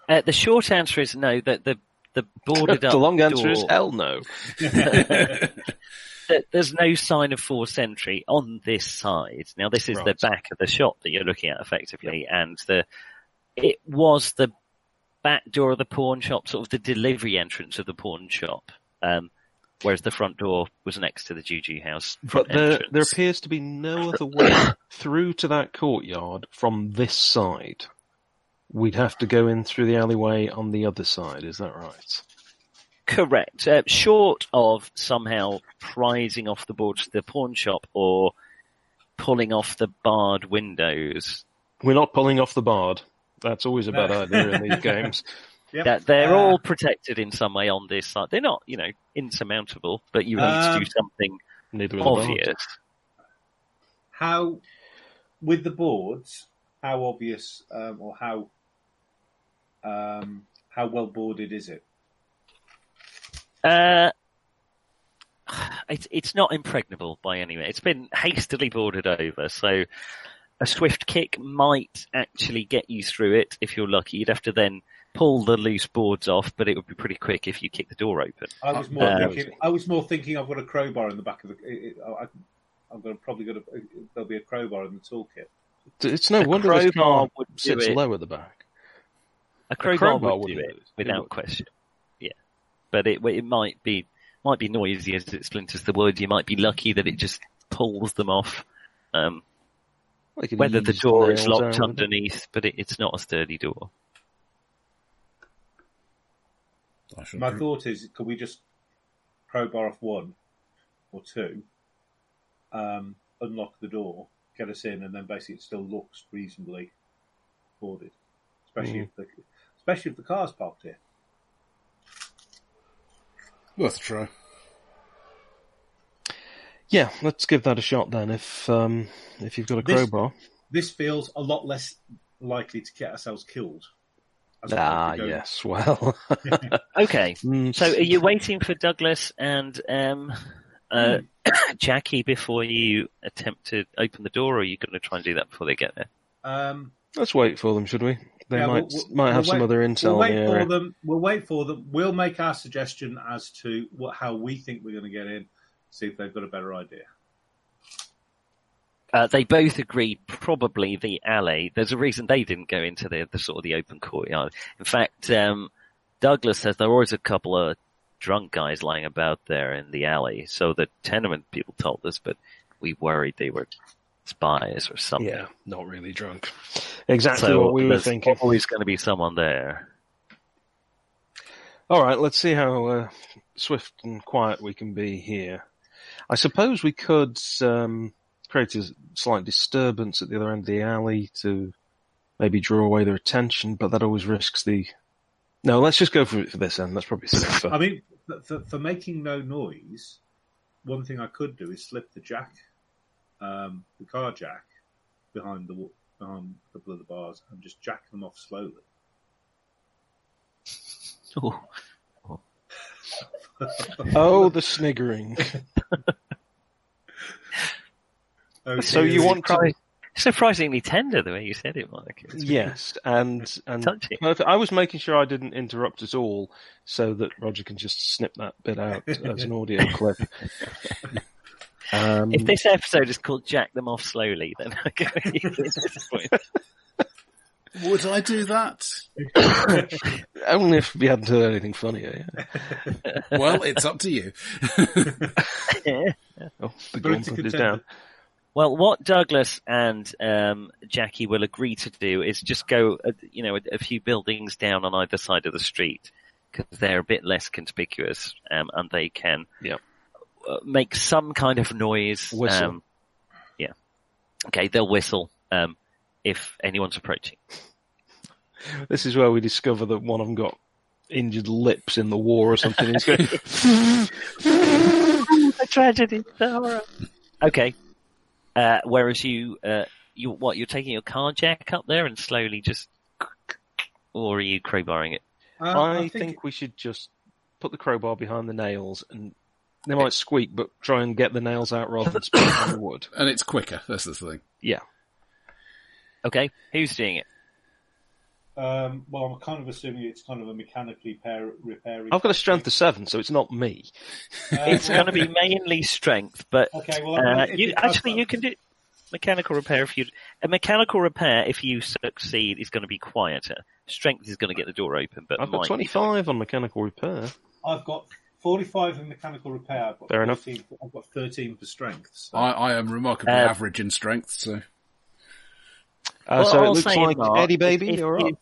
Uh, the short answer is no. That the the boarded up the long answer door, is hell no. that there's no sign of forced entry on this side. Now, this is the back of the shop that you're looking at effectively, and the it was the back door of the pawn shop, sort of the delivery entrance of the pawn shop. Um, whereas the front door was next to the Juju house. But there, entrance. there appears to be no other way through to that courtyard from this side. We'd have to go in through the alleyway on the other side. Is that right? Correct. Uh, short of somehow prizing off the board to the pawn shop or pulling off the barred windows, We're not pulling off the bard. That's always a bad idea in these games. Yep. that they're Uh, all protected in some way on this side. They're not, you know, insurmountable, but you need to Um, do something Neither are the bards. obvious. How, with the boards, how obvious um, or how um, how well boarded is it? Uh, it's it's not impregnable by any means. It's been hastily boarded over, so a swift kick might actually get you through it if you're lucky. You'd have to then pull the loose boards off, but it would be pretty quick if you kick the door open. I was more Uh, thinking. I was more thinking. I've got a crowbar in the back of the. It, it, I, I'm going to probably got a. There'll be a crowbar in the toolkit. It's no A wonder this crowbar car would sits it. low at the back. A crowbar, crowbar would do would it do it. without question. Yeah, but it it might be might be noisy as it splinters the wood. You might be lucky that it just pulls them off. Um, They whether the door is locked down underneath, but it, it's not a sturdy door. I should My thought is, could we just crowbar off one or two, um, unlock the door, get us in, and then basically it still looks reasonably boarded, especially Mm. if the especially if the car's parked here. Worth a try. Yeah, let's give that a shot then. If um, if you've got a crowbar. This feels a lot less likely to get ourselves killed. Ah, yes. Well, Okay, Mm, so are you waiting for Douglas and um, uh, Jackie before you attempt to open the door, or are you going to try and do that before they get there? Um, let's wait for them, should we? They Yeah, might we'll- we'll- might have we'll some wait- other We'll intel wait the for area. them. We'll wait for them. We'll make our suggestion as to what how we think we're going to get in. See if they've got a better idea. Uh, they both agreed probably the alley. There's a reason they didn't go into the, the sort of the open courtyard. In fact, um, Douglas says there was a couple of drunk guys lying about there in the alley. So the tenement people told us, but we worried they were spies or something. Yeah, not really drunk. Exactly So what we were there's thinking. always going to be someone there. All right, let's see how uh, swift and quiet we can be here. I suppose we could um, create a slight disturbance at the other end of the alley to maybe draw away their attention, but that always risks the. No, let's just go for it for this end. That's probably safer. I mean, for, for, for making no noise, one thing I could do is slip the jack, um, the car jack, behind the wa- behind a couple of the bars and just jack them off slowly. Ooh. oh, the sniggering. Oh, So you want to? surprisingly tender the way you said it, Mike. It's really Yes, and and touchy. perfect. I was making sure I didn't interrupt at all, so that Roger can just snip that bit out as an audio clip. Um, If this episode is called "Jack Them Off Slowly," then I go at this point. Would I do that? only if we hadn't heard anything funnier. Yeah. Well, it's up to you. Oh, the But it's gauntlet is down. Well, what Douglas and um, Jackie will agree to do is just go, uh, you know, a, a few buildings down on either side of the street because they're a bit less conspicuous um, and they can Yeah. Uh, make some kind of noise. Whistle. Um, yeah. Okay, they'll whistle um, if anyone's approaching. This is where we discover that one of them got injured lips in the war or something. He's going, the tragedy, the horror. Okay. Uh, whereas you, uh, you, what, you're taking your car jack up there and slowly just, or are you crowbarring it? Um, I think we should just put the crowbar behind the nails and they might squeak, but try and get the nails out rather than spit on the wood. And it's quicker. That's the thing. Yeah. Okay, who's doing it? Um, well, I'm kind of assuming it's kind of a mechanically pair, repairing. I've got a strength of seven, so it's not me. Uh, It's well, going to be mainly strength, but Okay, well, uh, if you it does- actually you can do mechanical repair if you a mechanical repair if you succeed is going to be quieter. Strength is going to get the door open, but I've got 25 on mechanical repair. I've got 45 in mechanical repair. I've got Fair enough. 13, I've got 13 for strength. So. I, I am remarkably Uh, average in strength, so Uh, Well, so it I'll looks like Mark, Eddie Baby, if, if you're you, up.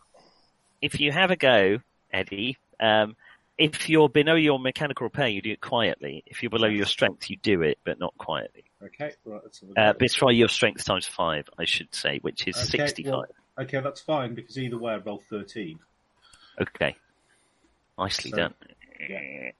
if you have a go, Eddie, um, if you're below your mechanical repair, you do it quietly. If you're below your strength, you do it, but not quietly. Okay, right. Let's Uh, go. but try your strength times five, I should say, which is Okay, 65. well, okay, that's fine because either way I roll 13. Okay. Nicely So, done. yeah.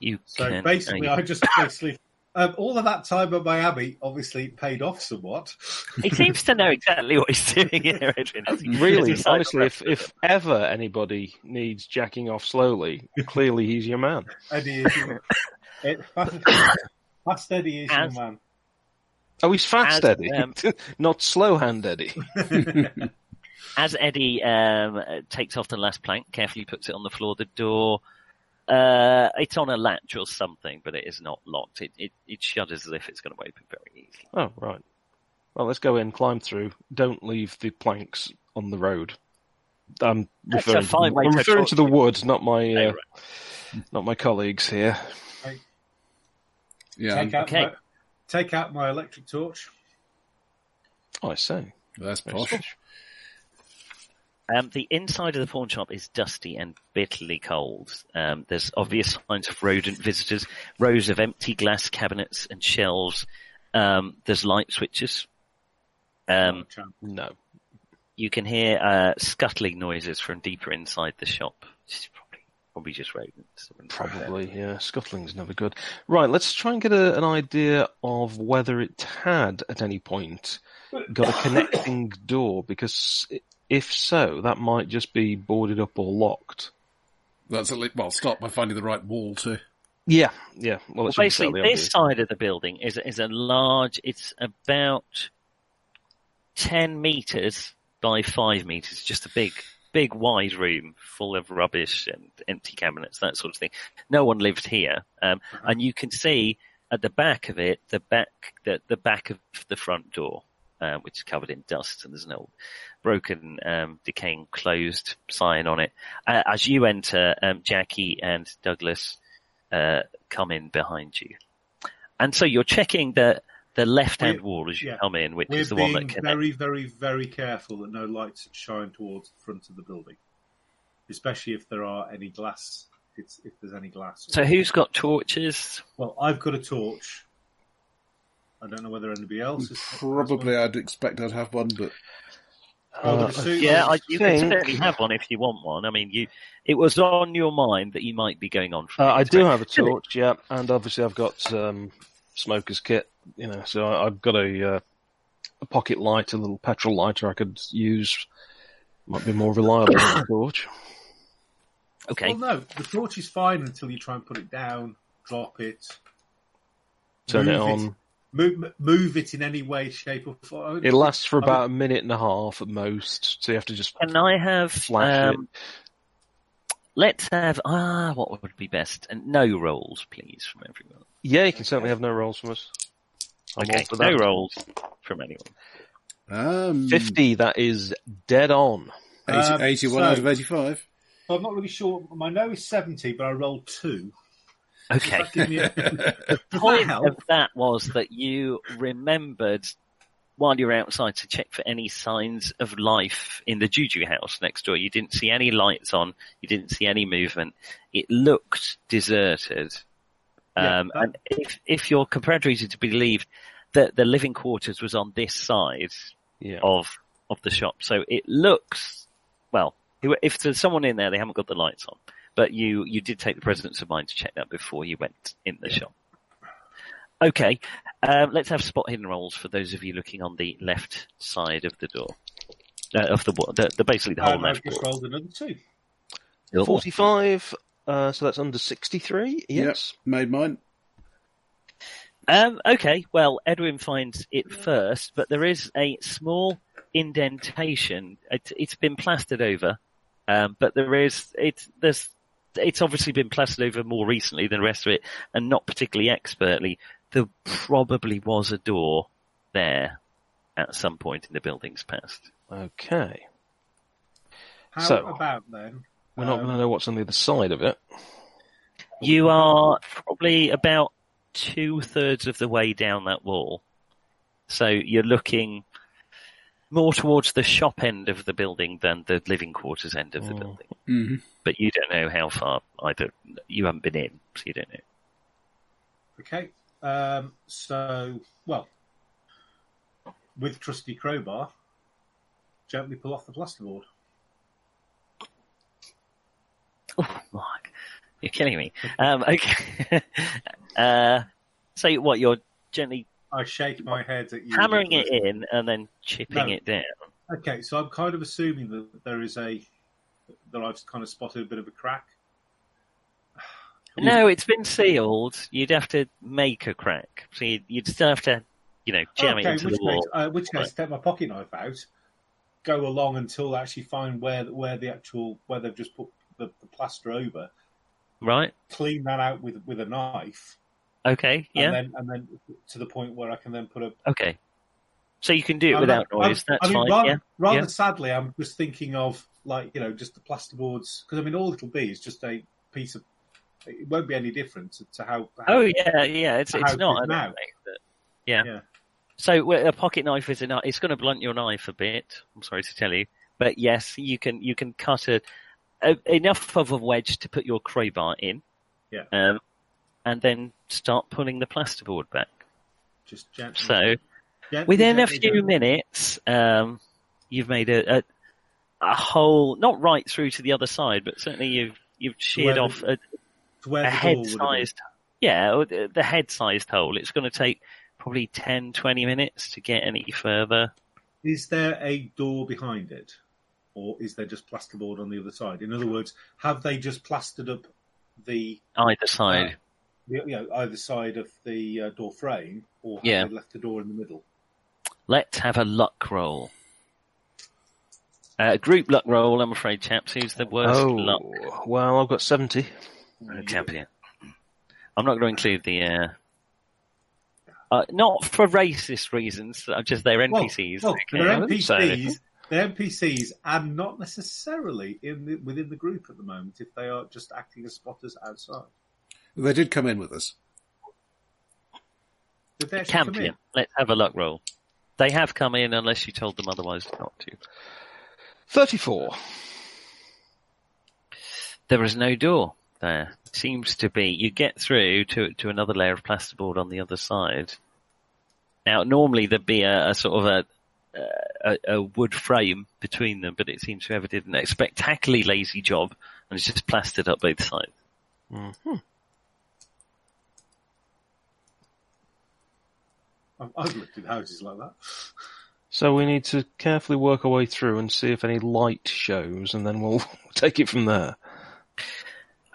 You So can, basically, I just basically. Um, all of that time at Miami obviously paid off somewhat. he seems to know exactly what he's doing here, Adrian. As Really, he honestly, if, if ever anybody needs jacking off slowly, clearly he's your man. Eddie is your, it, fast, fast Eddie is As- your man. Oh, he's fast As, Eddie, um, not slow hand Eddie. As Eddie um, uh, takes off the last plank, carefully puts it on the floor, the door, uh, it's on a latch or something, but it is not locked. It, it, it shudders as if it's going to open very easily. Oh, right. Well, let's go in, climb through. Don't leave the planks on the road. I'm That's a referring, fine way I'm to referring to the wood, not my uh, not my colleagues here. yeah, take out okay. my, take out my electric torch. Oh, I say. that's Very posh. Posh. Um, the inside of the pawn shop is dusty and bitterly cold. Um, there's obvious signs of rodent visitors, rows of empty glass cabinets and shelves. Um, there's light switches. Um, No. you can hear uh, scuttling noises from deeper inside the shop. It's probably, probably just rodents. Probably, yeah. Scuttling's never good. Right, let's try and get a, an idea of whether it had at any point got a connecting door, because i- if so, that might just be boarded up or locked. That's at least, well, start by finding the right wall too. Yeah, yeah. Well, Well, it's basically, this side of the building is is a large. It's about ten meters by five meters. Just a big, big, wide room full of rubbish and empty cabinets, that sort of thing. No one lived here, um, and you can see at the back of it, the back, the the back of the front door, uh, which is covered in dust, and there's an old broken, um, decaying, closed sign on it. Uh, as you enter, um, Jackie and Douglas uh, come in behind you. And so you're checking the the left hand wall as you yeah. come in, which We're is the one being that connects. very, very, very careful that no lights shine towards the front of the building, especially if there are any glass. If, it's, if there's any glass. So who's got torches? Well, I've got a torch. I don't know whether anybody else has. Probably, I'd expect I'd have one, but I would Uh, Yeah, I, you can certainly have one if you want one. I mean, you it was on your mind that you might be going on. Uh, I it. do have a torch, yeah, and obviously I've got um, smoker's kit, you know, so I, I've got a, uh, a pocket light, a little petrol lighter I could use. Might be more reliable than a torch. Okay, Well, no, the torch is fine until you try and put it down, drop it, Turn it move on. Move, move it in any way, shape, or form. It lasts for about a minute and a half at most, so you have to just Can I have flash um, Let's have ah, what would be best? And no rolls, please, from everyone. Yeah, you can certainly have no rolls from us. I'm okay, all for no rolls from anyone. Um, 50, that is dead on. 80, Um, 81 so- out of 85. So I'm not really sure. My no is 70, but I rolled two. Okay. Does that give me a- The point that of that was that you remembered while you were outside to check for any signs of life in the Juju house next door. You didn't see any lights on. You didn't see any movement. It looked deserted. Yeah, Um, that- and if, if your comparator is to be believed that the living quarters was on this side Yeah. of, of the shop. So it looks, well, if there's someone in there, they haven't got the lights on. But you, you did take the presence of mind to check that before you went in the shop. Okay, um, let's have spot hidden rolls for those of you looking on the left side of the door. Uh, of the, the, the basically the whole And I've left just rolled another two. 45, uh, so that's under 63, yes. Yep, made mine. Um, okay, well, Edwin finds it first, but there is a small indentation. It, it's been plastered over, um, but there is it. There's it's obviously been plastered over more recently than the rest of it, and not particularly expertly. There probably was a door there at some point in the building's past. Okay. How So- about then? We're not um, going to know what's on the other side of it. You are probably about two thirds of the way down that wall. So you're looking more towards the shop end of the building than the living quarters end of the Mm. building. Hmm But you don't know how far, I don't, you haven't been in, so you don't know. Okay. Um, so, well, with trusty crowbar, gently pull off the plasterboard. Oh, Mark, you're killing me. Um, okay. uh, so what, you're gently I shake my head at you. hammering it in and then chipping No. it down. Okay, so I'm kind of assuming that there is a that I've kind of spotted a bit of a crack. No, it's been sealed. You'd have to make a crack. So you'd, you'd still have to, you know, jam okay, it into which the wall. case, uh, which case, take my pocket knife out, go along until I actually find where where the actual where they've just put the, the plaster over, Right? clean that out with with a knife, Okay. Yeah. and then and then to the point where I can then put a okay. So you can do it I'm without noise. I'm- That's I mean, fine. Rather, yeah. rather yeah. sadly, I'm just thinking of like you know just the plasterboards because I mean all it'll be is just a piece of. It won't be any different to, to how, how. Oh yeah, yeah. It's it's not. think, but- yeah. Yeah. So a pocket knife is enough. It's going to blunt your knife a bit. I'm sorry to tell you, but yes, you can you can cut a, a enough of a wedge to put your crowbar in. Yeah. Um, and then start pulling the plasterboard back. just gently, So gently, within a few minutes, um, you've made a, a a hole, not right through to the other side, but certainly you've you've sheared where off a, a the door would have been. head-sized, yeah, the head-sized hole. It's going to take probably 10, 20 minutes to get any further. Is there a door behind it, or is there just plasterboard on the other side? In other words, have they just plastered up the, Either side. the you know either side of the uh, door frame, or have Yeah. left the door in the middle? Let's have a luck roll. Uh, group luck roll, I'm afraid, chaps. Who's the worst oh, luck well, I've got 70. uh, champion? I'm not going to include the. Uh, uh, not for racist reasons, uh, just they're Well, NPCs. well, okay? they're I didn't NPCs. They're NPCs, and not necessarily in the, within the group at the moment. If they are just acting as spotters outside, They did come in with us. did they actually come in? Campion. Let's have a luck roll. They have come in unless you told them otherwise not to. 34. There is no door there. Seems to be. You get through to to another layer of plasterboard on the other side. Now, normally there'd be a, a sort of a, a a wood frame between them, but it seems whoever did a spectacularly lazy job and it's just plastered up both sides. hmm I've, I've looked at houses like that. So we need to carefully work our way through and see if any light shows, and then we'll take it from there.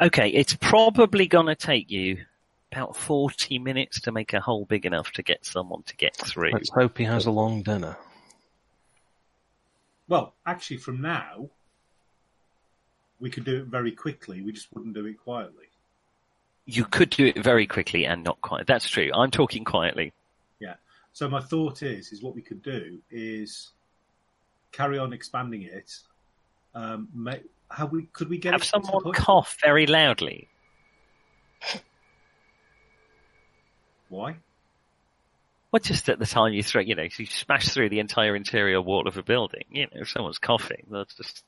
Okay, it's probably going to take you about 40 minutes to make a hole big enough to get someone to get through. Let's hope he has a long dinner. Well, actually, from now, we could do it very quickly. We just wouldn't do it quietly. You could do it very quickly and not quite. That's true. I'm talking quietly. Yeah. So my thought is, is what we could do is carry on expanding it. Um, may, how we could we get Have it someone the cough very loudly. Why? Well, just at the time you throw, you know, you smash through the entire interior wall of a building. You know, if someone's coughing, that's just.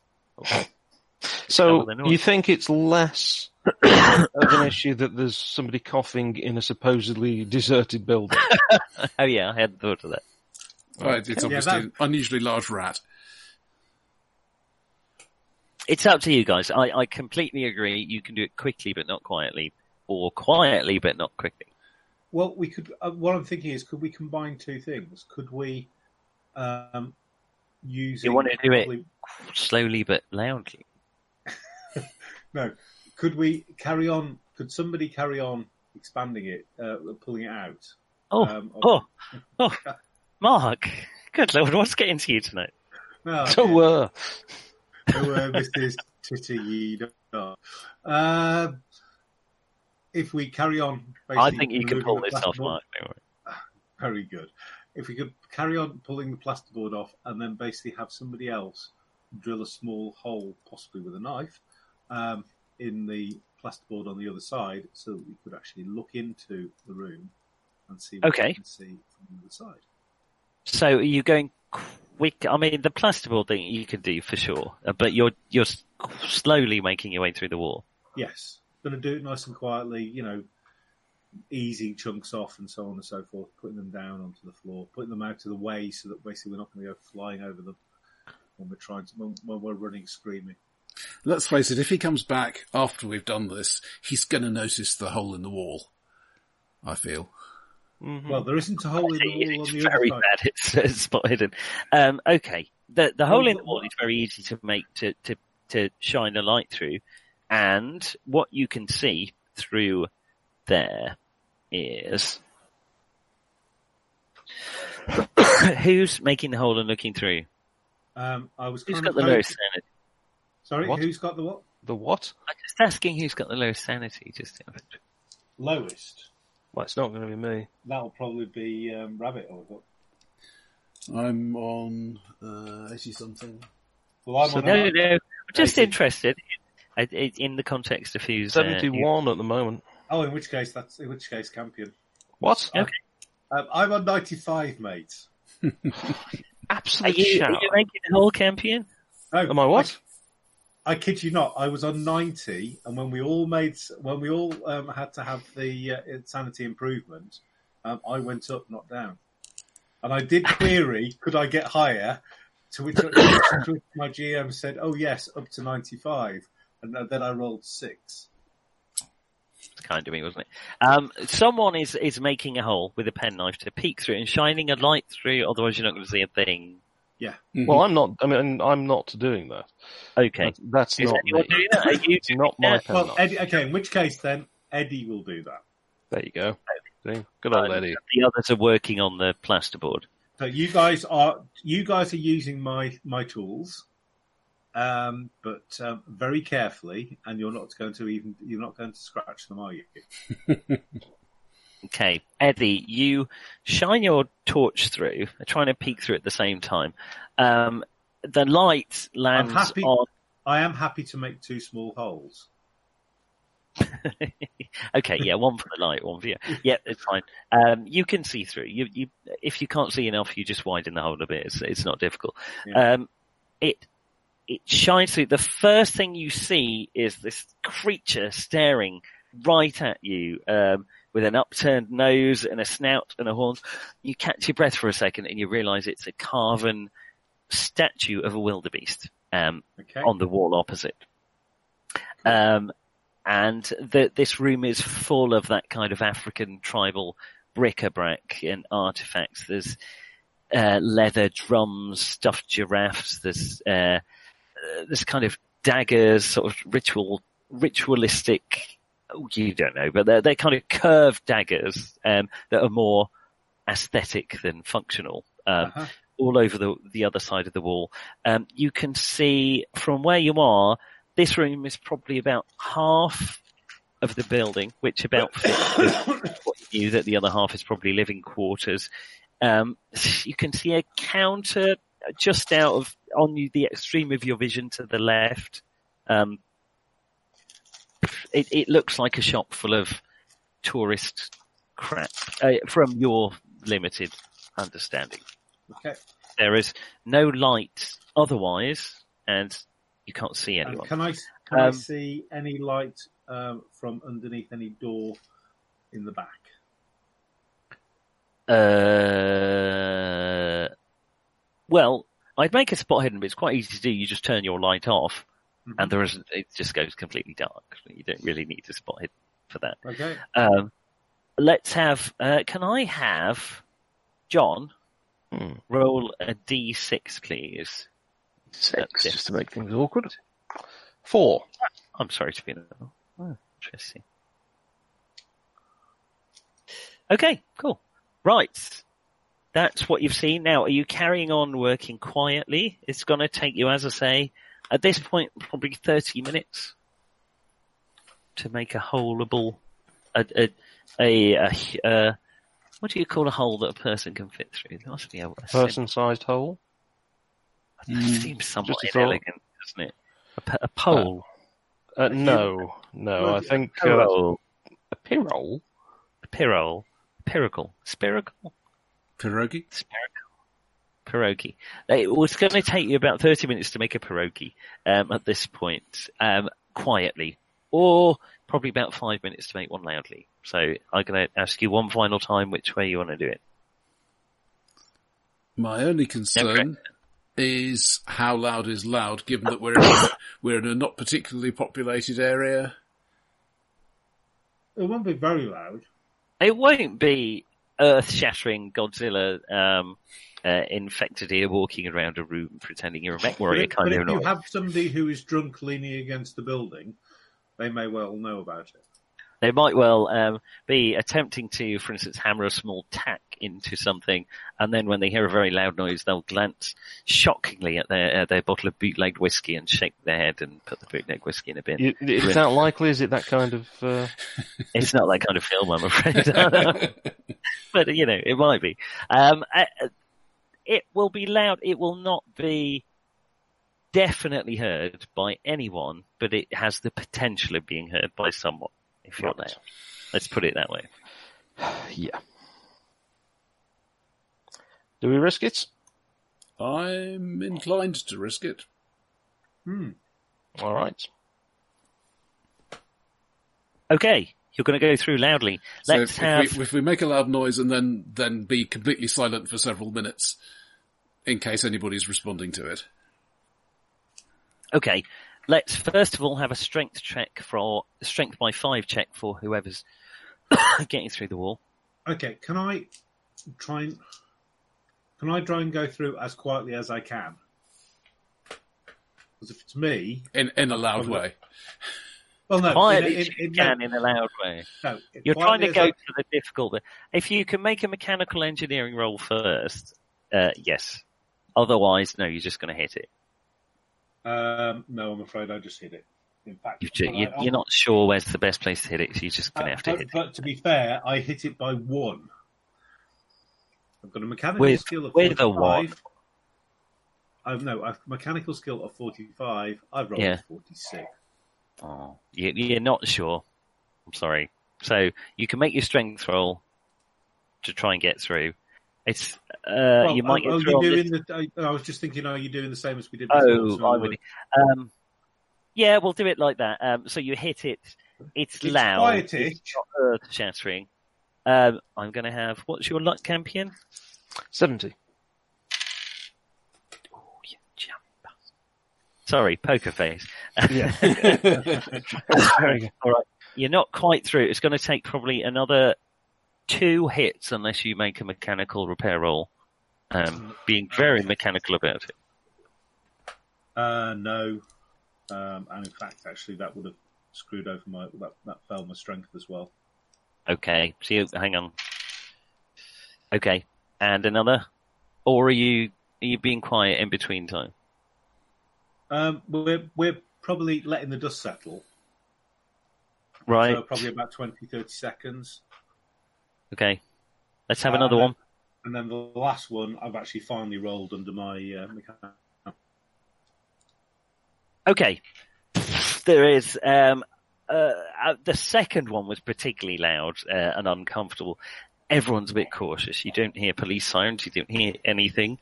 So Cover the noise. you think it's less of an issue that there's somebody coughing in a supposedly deserted building? oh yeah, I hadn't thought of that. Right, it's Yeah, obviously that- an unusually large rat. It's up to you guys. I, I completely agree. You can do it quickly but not quietly, or quietly but not quickly. Well, we could. Uh, what I'm thinking is, could we combine two things? Could we um, use? You want to do it slowly but loudly. No. Could we carry on? Could somebody carry on expanding it, uh, pulling it out? Oh, Um, oh, oh, Mark. Good lord, what's getting to you tonight? No, So, uh, Oh, uh, Mrs. Titty Um If we carry on, I think you can pull this off, Mark. Very good. If we could carry on pulling the plasterboard off, and then basically have somebody else drill a small hole, possibly with a knife, um, in the plasterboard on the other side, so that we could actually look into the room and see what Okay. we can see from the other side. So are you going quick? I mean, the plasterboard thing you can do for sure, uh, but you're you're slowly making your way through the wall. Yes, going to do it nice and quietly. You know, easy chunks off and so on and so forth, putting them down onto the floor, putting them out of the way so that basically we're not going to go flying over them when we're trying to when, when we're running screaming. Let's face it, if he comes back after we've done this, he's going to notice the hole in the wall. I feel. Well, there isn't a hole in the wall It's on the very other side. bad. It's, it's spot hidden. Um, okay, the the hole in the wall is very easy to make to to to shine a light through, and what you can see through there is who's making the hole and looking through. Um, I was Who's kind got the hoping- lowest sanity? Sorry, What? who's got the what? the what? I'm just asking who's got the lowest sanity. Just Lowest. Well, it's not going to be me. That'll probably be um, Rabbit or what? I'm on uh, eighty something. Well, I'm So on no, no, no. I'm just Eighty. interested in, in- in the context of who's uh, Seventy-one at the moment. Oh, in which case that's in which case champion. What? Okay. Um, I'm on ninety five, mate. Are Absolute you, are you making the whole champion? No, Am I what? I kid you not. I was on ninety, and when we all made, when we all um, had to have the uh, insanity improvement, um, I went up, not down. And I did query, could I get higher? To which, my GM said, "Oh yes, up to ninety-five," and then I rolled six. It's kind of me, wasn't it? Um, someone is, is making a hole with a penknife to peek through and shining a light through, otherwise you're not going to see a thing. Yeah, Well, I'm not. I mean, I'm not doing that. Okay. That's, that's not anyone me. doing that? Are you It's not my pen. Well, Eddie, okay. In which case, then Eddie will do that. There you go. See? Good old Eddie. The others are working on the plasterboard. So you guys are you guys are using my my tools, um, but um, very carefully, and you're not going to even you're not going to scratch them, are you? Okay. Eddie, you shine your torch through, trying to peek through at the same time. Um, the light lands happy- on I am happy to make two small holes. okay, yeah, one for the light, one for you. Yeah, it's fine. Um, you can see through. You, you, if you can't see enough, you just widen the hole a bit. It's, it's not difficult. Yeah. Um, it, it shines through. The first thing you see is this creature staring right at you, um, with an upturned nose and a snout and a horn. You catch your breath for a second and you realize it's a carven statue of a wildebeest, um, Okay. on the wall opposite. Um, and the, this room is full of that kind of African tribal bric-a-brac and artifacts. There's uh, leather drums, stuffed giraffes. There's uh, uh, there's kind of daggers, sort of ritual ritualistic you don't know, but they're, they're kind of curved daggers um, that are more aesthetic than functional. Um, Uh-huh. all over the the other side of the wall. Um, you can see from where you are, this room is probably about half of the building, which about what you knew that the other half is probably living quarters. Um, you can see a counter just out of on you, the extreme of your vision to the left. Um, it, it looks like a shop full of tourist crap uh, from your limited understanding. Okay. There is no light otherwise, and you can't see anyone. can I can I Um, see any light um, from underneath any door in the back? Uh, well, I'd make a spot hidden, but it's quite easy to do. You just turn your light off, Mhm. and there is it just goes completely dark. You don't really need to spot hidden for that. Okay. Um, let's have. Uh, can I have John Hmm. roll a d6, please? Six, just to make things awkward. Four. I'm sorry to be in oh, interesting. Okay, cool. Right. That's what you've seen. Now, are you carrying on working quietly? It's going to take you, as I say, at this point, probably 30 minutes to make a holeable, a, a, a, a, uh, what do you call a hole that a person can fit through? There must be a, a Person-sized hole. It seems somewhat Just a thought. inelegant, doesn't it? A pole. Uh, no, no. Well, I think uh, Pirole. a pirole. Pirole. Piracle. Spiracle? Pierogi? Pierogi. It was going to take you about 30 minutes to make a pierogi um, at this point, um, quietly, or probably about five minutes to make one loudly. So I'm going to ask you one final time which way you want to do it. My only concern is how loud is loud, given that we're in a, we're in a not particularly populated area. It won't be very loud. It won't be earth-shattering Godzilla um, uh, infected here walking around a room pretending you're a mech But warrior if, kind but of if you have somebody who is drunk leaning against the building, they may well know about it. They might well um, be attempting to, for instance, hammer a small tack into something, and then when they hear a very loud noise, they'll glance shockingly at their uh, their bottle of bootlegged whiskey and shake their head and put the bootlegged whiskey in a bin. You- Is that likely? Is it that kind of? Uh... It's not that kind of film, I'm afraid, but you know, it might be. Um, uh, uh, it will be loud. It will not be definitely heard by anyone, but it has the potential of being heard by someone if you're Right. loud. Let's put it that way. Yeah. Do we risk it? I'm inclined to risk it. Hmm. All right. Okay, you're going to go through loudly. Let's if, have. if, we, if we make a loud noise and then then be completely silent for several minutes, in case anybody's responding to it. Okay, let's first of all have a strength check for strength by five check for whoever's getting through the wall. Okay, can I try and can I try and go through as quietly as I can? Because if it's me, In in a loud Okay. way. well, no, Quietly, in, as in, you in, can in a loud way. no, You're trying to as go I- to the difficult. If you can make a mechanical engineering roll first, uh, yes. Otherwise, no, you're just going to hit it. Um, no, I'm afraid I just hit it. In fact, but you, you're not sure where's the best place to hit it, so you're just going to Uh, have to but, hit it. but to be fair, I hit it by one. I've got a mechanical With- skill of with a 45. what? I've no, I've mechanical skill of 45. I've rolled Yeah. 46. Oh, you, you're not sure. I'm sorry. So you can make your strength roll to try and get through. It's uh, Well, you might are, get are you on this the, I, I was just thinking, are you doing the same as we did before? Oh, So, I'm with you. Um, yeah, we'll do it like that. Um, so you hit it. It's, It's loud. quietish. It's not earth shattering. Um, I'm going to have. What's your luck, champion? Seventy. Oh, you jump. Sorry, poker face. Yeah. All right, you're not quite through. It's going to take probably another two hits unless you make a mechanical repair roll. Um, being very mechanical about it. Uh, no. Um, and in fact, actually, that would have screwed over my that, that fell my strength as well. Okay, see, you, hang on. Okay, and another, or are you are you being quiet in between time? Um, we're we're probably letting the dust settle. Right. So probably about 20, 30 seconds. Okay, let's have Uh, another one. And then the last one, I've actually finally rolled under my uh, mechanic. Okay, there is. Um, uh, uh, the second one was particularly loud uh, and uncomfortable. Everyone's a bit cautious. You don't hear police sirens. You don't hear anything.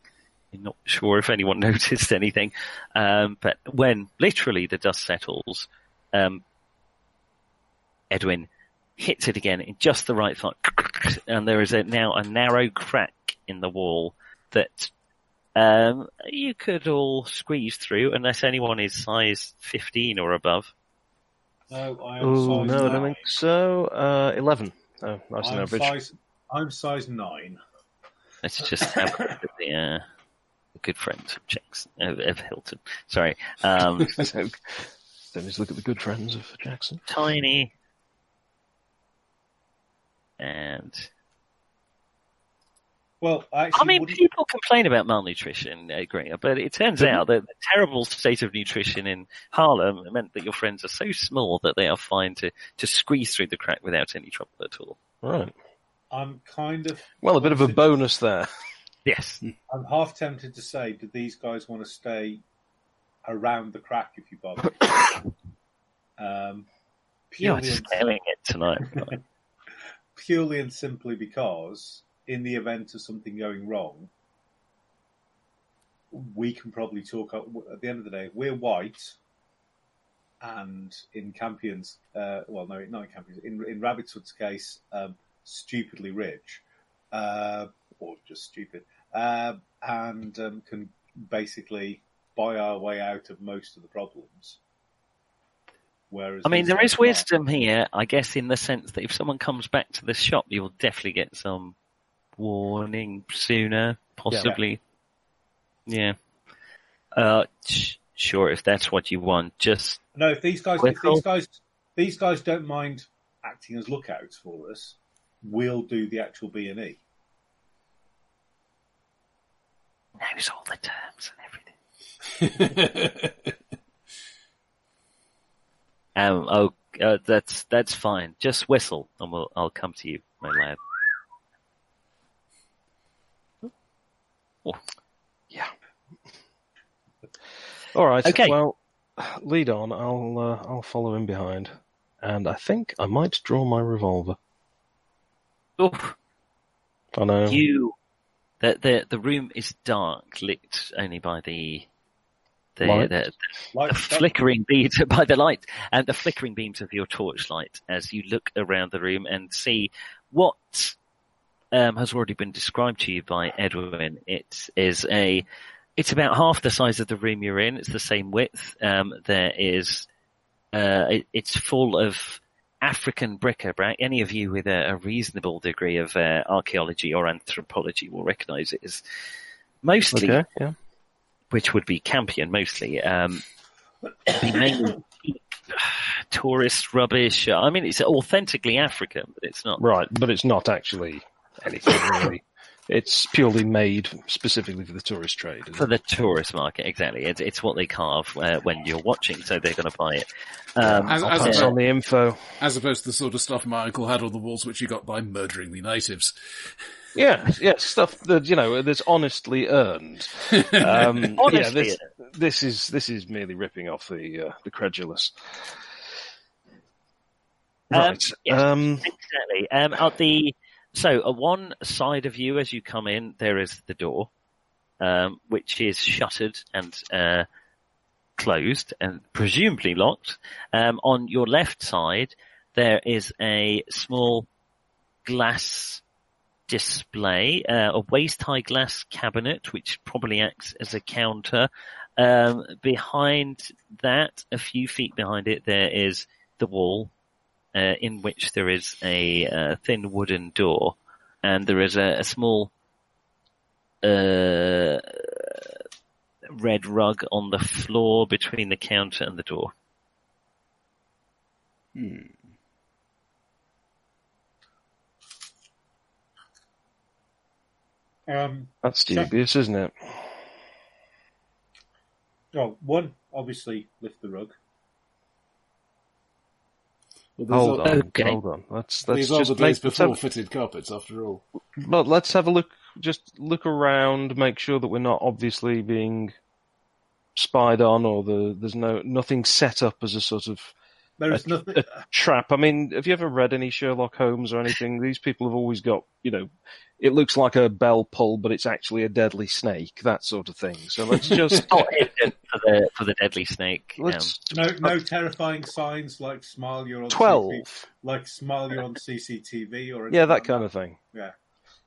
You're not sure if anyone noticed anything. Um, but when literally the dust settles, um, Edwin hits it again in just the right spot, and there is a, now a narrow crack in the wall that um, you could all squeeze through unless anyone is size 15 or above. No, I am Oh size no, I don't think so. Uh, Eleven. Oh, nice I'm average. size, I'm size nine. Let's just have a the, uh, the good friends of Jackson, of, of Hilton. Sorry. Um, so, then let's look at the good friends of Jackson. tiny. And, Well, I actually I mean, wouldn't- people complain about malnutrition, uh, Greener, but it turns out that the terrible state of nutrition in Harlem meant that your friends are so small that they are fine to, to squeeze through the crack without any trouble at all. Right. I'm kind of Well, a bit of a bonus there. Yes. I'm half tempted to say, do these guys want to stay around the crack if you bother? um, You're purely, and, scaling it tonight. Purely and simply because, in the event of something going wrong, we can probably talk. At the end of the day, we're white, and in Campion's, uh, well, no, not in Campion's, in, in Rabbitswood's case, um, stupidly rich, uh, or just stupid, uh, and um, can basically buy our way out of most of the problems. Whereas I mean, there is wisdom here, I guess, in the sense that if someone comes back to the shop, you will definitely get some warning sooner, possibly. Yeah. Uh, sh- sure, if that's what you want, just No, if these guys, if these guys, these guys don't mind acting as lookouts for us, we'll do the actual B and E. knows all the terms and everything. Um, oh, uh, that's that's fine. Just whistle, and we'll I'll come to you, my lad. Yeah. All right. Okay. Well, lead on. I'll uh, I'll follow in behind, and I think I might draw my revolver. Oh. I know. You, the the the room is dark, lit only by the the Light? the, Like the flickering beams by the light and the flickering beams of your torchlight as you look around the room and see what um, has already been described to you by Edwin. It is a it's about half the size of the room you're in. It's the same width. Um, there is uh, it, it's full of African bric-a-brac. Any of you with a, a reasonable degree of uh, archaeology or anthropology will recognise it as mostly okay. Yeah. Which would be Campion mostly, um, be mainly tourist rubbish. I mean, it's authentically African, but it's not. Right, but it's not actually anything really. It's purely made specifically for the tourist trade. isn't For it? the tourist market, exactly. It's, it's what they carve uh, when you're watching, so they're going to buy it. Um, As, as, opposed, on the info. as opposed to the sort of stuff my uncle had on the walls, which he got by murdering the natives. Yeah, yeah, stuff that you know that's honestly earned. Um, yeah, this, this is this is merely ripping off the uh, the credulous. Um, Right. yes. Um, Exactly. Um, at the so on one side of you as you come in, there is the door, um, which is shuttered and uh, closed and presumably locked. Um, on your left side, there is a small glass display, uh, a waist-high glass cabinet, which probably acts as a counter. Um, behind that, a few feet behind it, there is the wall uh, in which there is a uh, thin wooden door, and there is a, a small uh, red rug on the floor between the counter and the door. Um, That's Check. dubious, isn't it? oh, one, obviously, lift the rug. Well, Hold are, on, Okay. hold on. Let's let's these are just the make, days before have, fitted carpets, after all. but let's have a look. Just look around, make sure that we're not obviously being spied on, or the there's no nothing set up as a sort of There is a, nothing. a trap. I mean, have you ever read any Sherlock Holmes or anything? These people have always got, you know, it looks like a bell pull, but it's actually a deadly snake, that sort of thing. So let's just Not hidden for the for the deadly snake. Um, let's No, no terrifying signs like smile you're on twelve. CCTV, like smile you're on CCTV or Yeah, that like kind of thing. Yeah.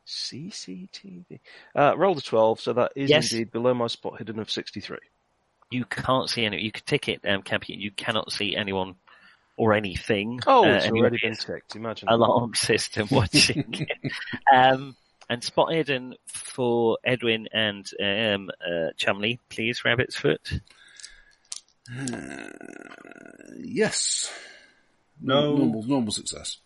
CCTV. Uh, roll the 12, so that is Yes. indeed below my spot hidden of 63. you can't see any. You can tick it, um, Cappy. You cannot see anyone or anything. Oh, uh, it's any already of been his ticked. Imagine. alarm system watching. um, and spot hidden for Edwin and um, uh, Chumley, please. Rabbit's foot. Uh, yes. No. Normal, normal success.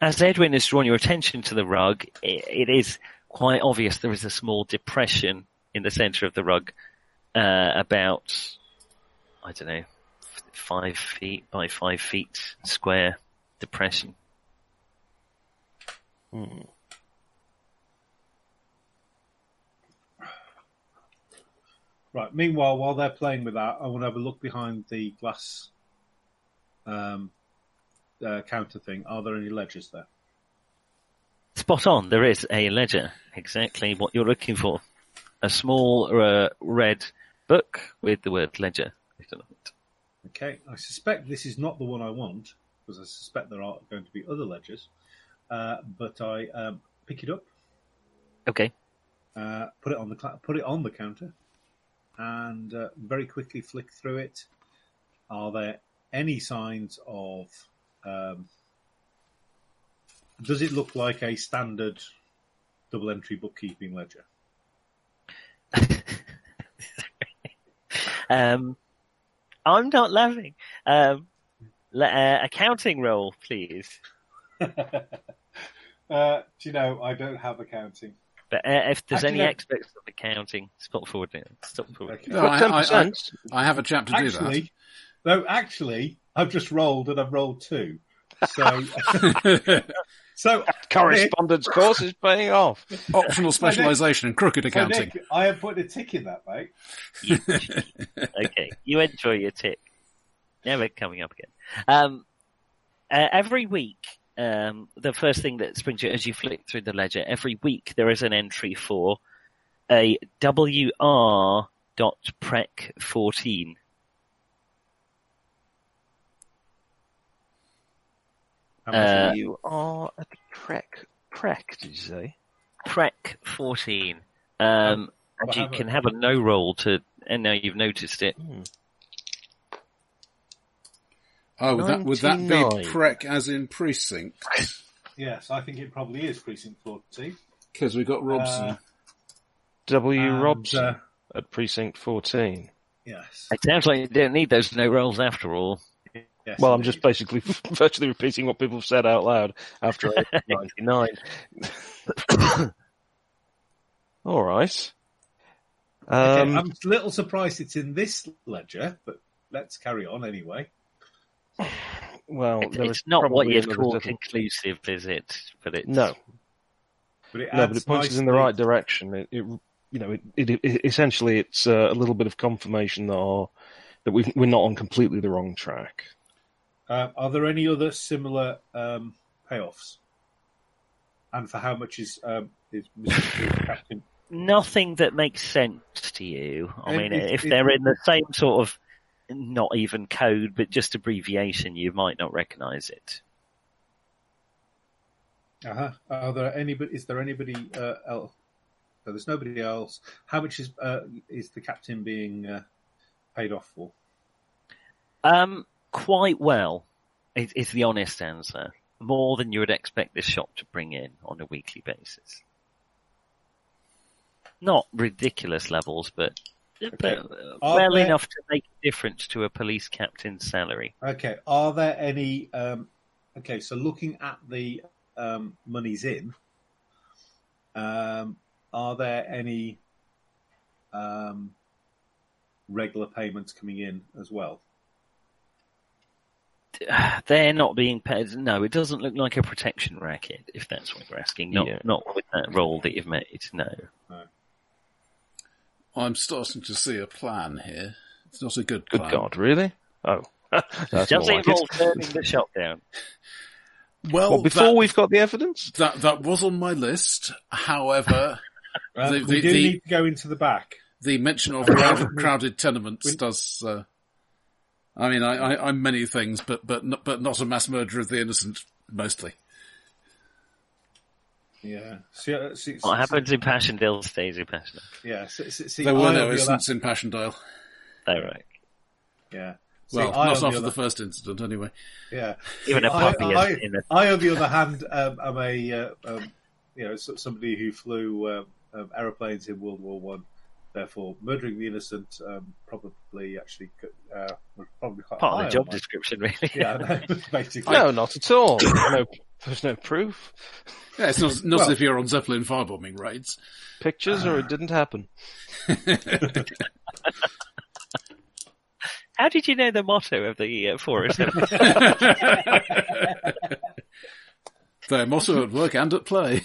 As Edwin has drawn your attention to the rug, it, it is quite obvious there is a small depression in the centre of the rug, uh, about I don't know, f- five feet by five feet square depression. Right. Meanwhile, while they're playing with that, I want to have a look behind the glass um, uh, counter thing. Are there any ledgers there? Spot on. There is a ledger. Exactly what you're looking for. A small uh, red book with the word ledger written on it. Okay. I suspect this is not the one I want because I suspect there are going to be other ledgers. Uh, but I um, pick it up, Okay. uh, put it on the cla- put it on the counter, and uh, very quickly flick through it. Are there any signs of? Um, does it look like a standard double entry bookkeeping ledger? Um, I'm not laughing. Um, le- uh, accounting roll, please. Uh, do you know I don't have accounting? But uh, if there's Actually, any experts of accounting, stop forward now. Stop forward. Okay. No, I, I, I, I have a chap to do that. no, actually, I've just rolled and I've rolled two. So, so Correspondence course is paying off. Optional specialisation in crooked accounting. Nick, I have put a tick in that, mate. okay, you enjoy your tick. Never coming up again. Um, uh, every week, um, the first thing that springs you as you flick through the ledger, every week there is an entry for a WR dot prec 14. Uh, you are a prec. Prec, did you say? Prec 14. Um, Well, and you have can have a no roll to, and now you've noticed it. Oh, would that, would that be 99. prec as in precinct? yes, I think it probably is precinct fourteen. Because we've got Robson. Uh, W. and, Robson uh, at precinct 14. yes. It sounds like you don't need those no rolls after all. Yes Well, I'm just basically virtually repeating what people have said out loud after 99. All right. Okay, Um, I'm a little surprised it's in this ledger, but let's carry on anyway. well, It, there it's not what you'd another call dozen- conclusive, is it? But it's No, But it no, but it points us in the right direction. It, it you know, it, it, it essentially it's uh, a little bit of confirmation that our, that we we're not on completely the wrong track. Uh, are there any other similar um, payoffs? And for how much is um, is Mr. Captain? nothing that makes sense to you. I And mean, it- if it- they're in the same sort of, not even code, but just abbreviation, you might not recognise it. Uh-huh. Are there anybody? Is there anybody uh, else? So there's nobody else. How much is uh, is the captain being uh, paid off for? Um, quite well, is, is the honest answer. More than you would expect this shop to bring in on a weekly basis. Not ridiculous levels, but but uh, well there- enough to make a difference to a police captain's salary. Okay. Are there any? Um, okay. So looking at the um, monies in, um, are there any um, regular payments coming in as well? They're not being paid. No, it doesn't look like a protection racket. If that's what you're asking, not Yeah. not with that role that you've made. No. I'm starting to see a plan here. It's not a good plan. Good. God, really? Oh, that's Does more it like involve turning the shop down? Well, Well, before that, we've got the evidence, that that was on my list. However, Uh, The- we do the- need to go into the back. the mention of crowded, crowded tenements does. Uh, I mean, I, I, I'm many things, but but not, but not a mass murder of the innocent. Mostly, Yeah. See, uh, see, What see- happens in Passchendaele stays in Passchendaele. Yeah. See, see, see, there were no on the other- innocents in Passchendaele. Oh, right. Yeah. Well, I, not on the after other- the first incident, anyway. Yeah. Even a I- puppy I, is in a I, on the other hand, um, am a uh, um, you know somebody who flew um, um, aeroplanes in World War One. Therefore, murdering the innocent um, probably actually uh, was probably quite part of the job my- description, really. Yeah, I basically. no, not at all. no, there's no proof, Yeah, it's not not Well- as if you're on Zeppelin firebombing raids. pictures, or it didn't happen. How did you know the motto of the uh, forest? Their motto at work and at play.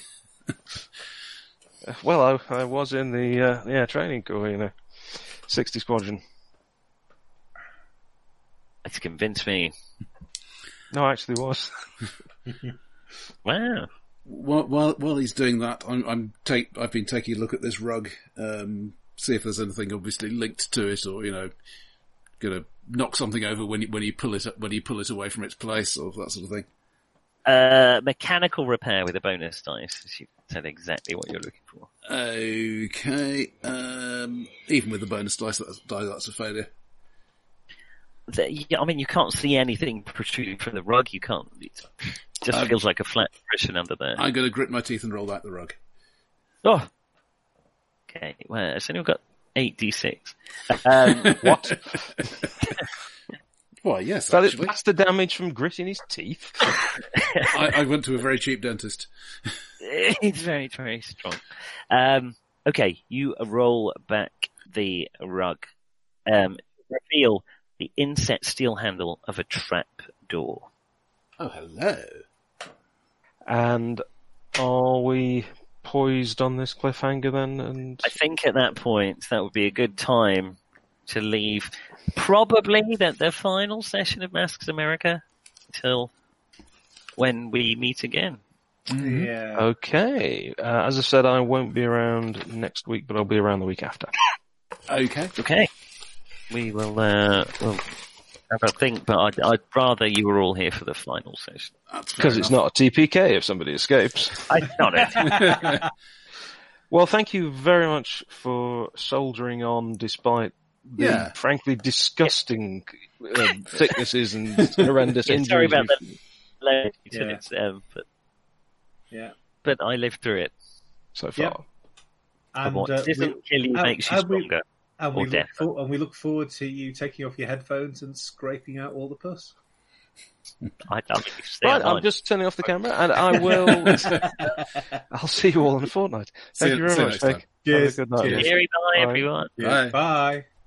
Well, I, I was in the uh, yeah training corps, you know, 60 squadron. it's convinced me. No, I actually was. Wow. While, while while he's doing that, I'm, I'm take I've been taking a look at this rug, um, see if there's anything obviously linked to it, or you know, gonna knock something over when you, when you pull it when you pull it away from its place, or that sort of thing. Uh, mechanical repair with a bonus dice. She said exactly what you're looking for. Okay, um, even with the bonus dice, that's, that's a failure. The- yeah, I mean, you can't see anything protruding from the rug. You can't. It just Um, feels like a flat impression under there. I'm going to grit my teeth and roll out the rug. Oh. Okay. Well, so we've got eight d six. Um, What? Why, yes, That is, actually, that's the damage from gritting his teeth. I, I went to a very cheap dentist. it's very, very strong. Um, okay, you roll back the rug. Um, reveal the inset steel handle of a trap door. Oh, hello. And are we poised on this cliffhanger then? And I think at that point that would be a good time to leave probably that the final session of Masks America till when we meet again. Yeah. okay, uh, as I said, I won't be around next week, but I'll be around the week after. Okay. Okay. We will, uh, we'll have a think, but I'd, I'd rather you were all here for the final session. Because it's not a TPK if somebody escapes. I not it. Well, thank you very much for soldiering on despite the Yeah. frankly disgusting uh, thicknesses and horrendous Yeah, injuries. sorry about that. Low Yeah. units, um, but, Yeah. but I lived through it. so far. Yep. And, what uh, doesn't we, kill you and- makes you and we- stronger. and, or we look death. for, and we look forward to you taking off your headphones and scraping out all the pus. I, I mean, stay Right, online. I'm just turning off the camera, and I will. I'll see you all in a fortnight. Thank you- you very much, next Have a Cheers. good night. Cheers. Cheery bye, Bye. everyone. Yeah. Bye. Bye.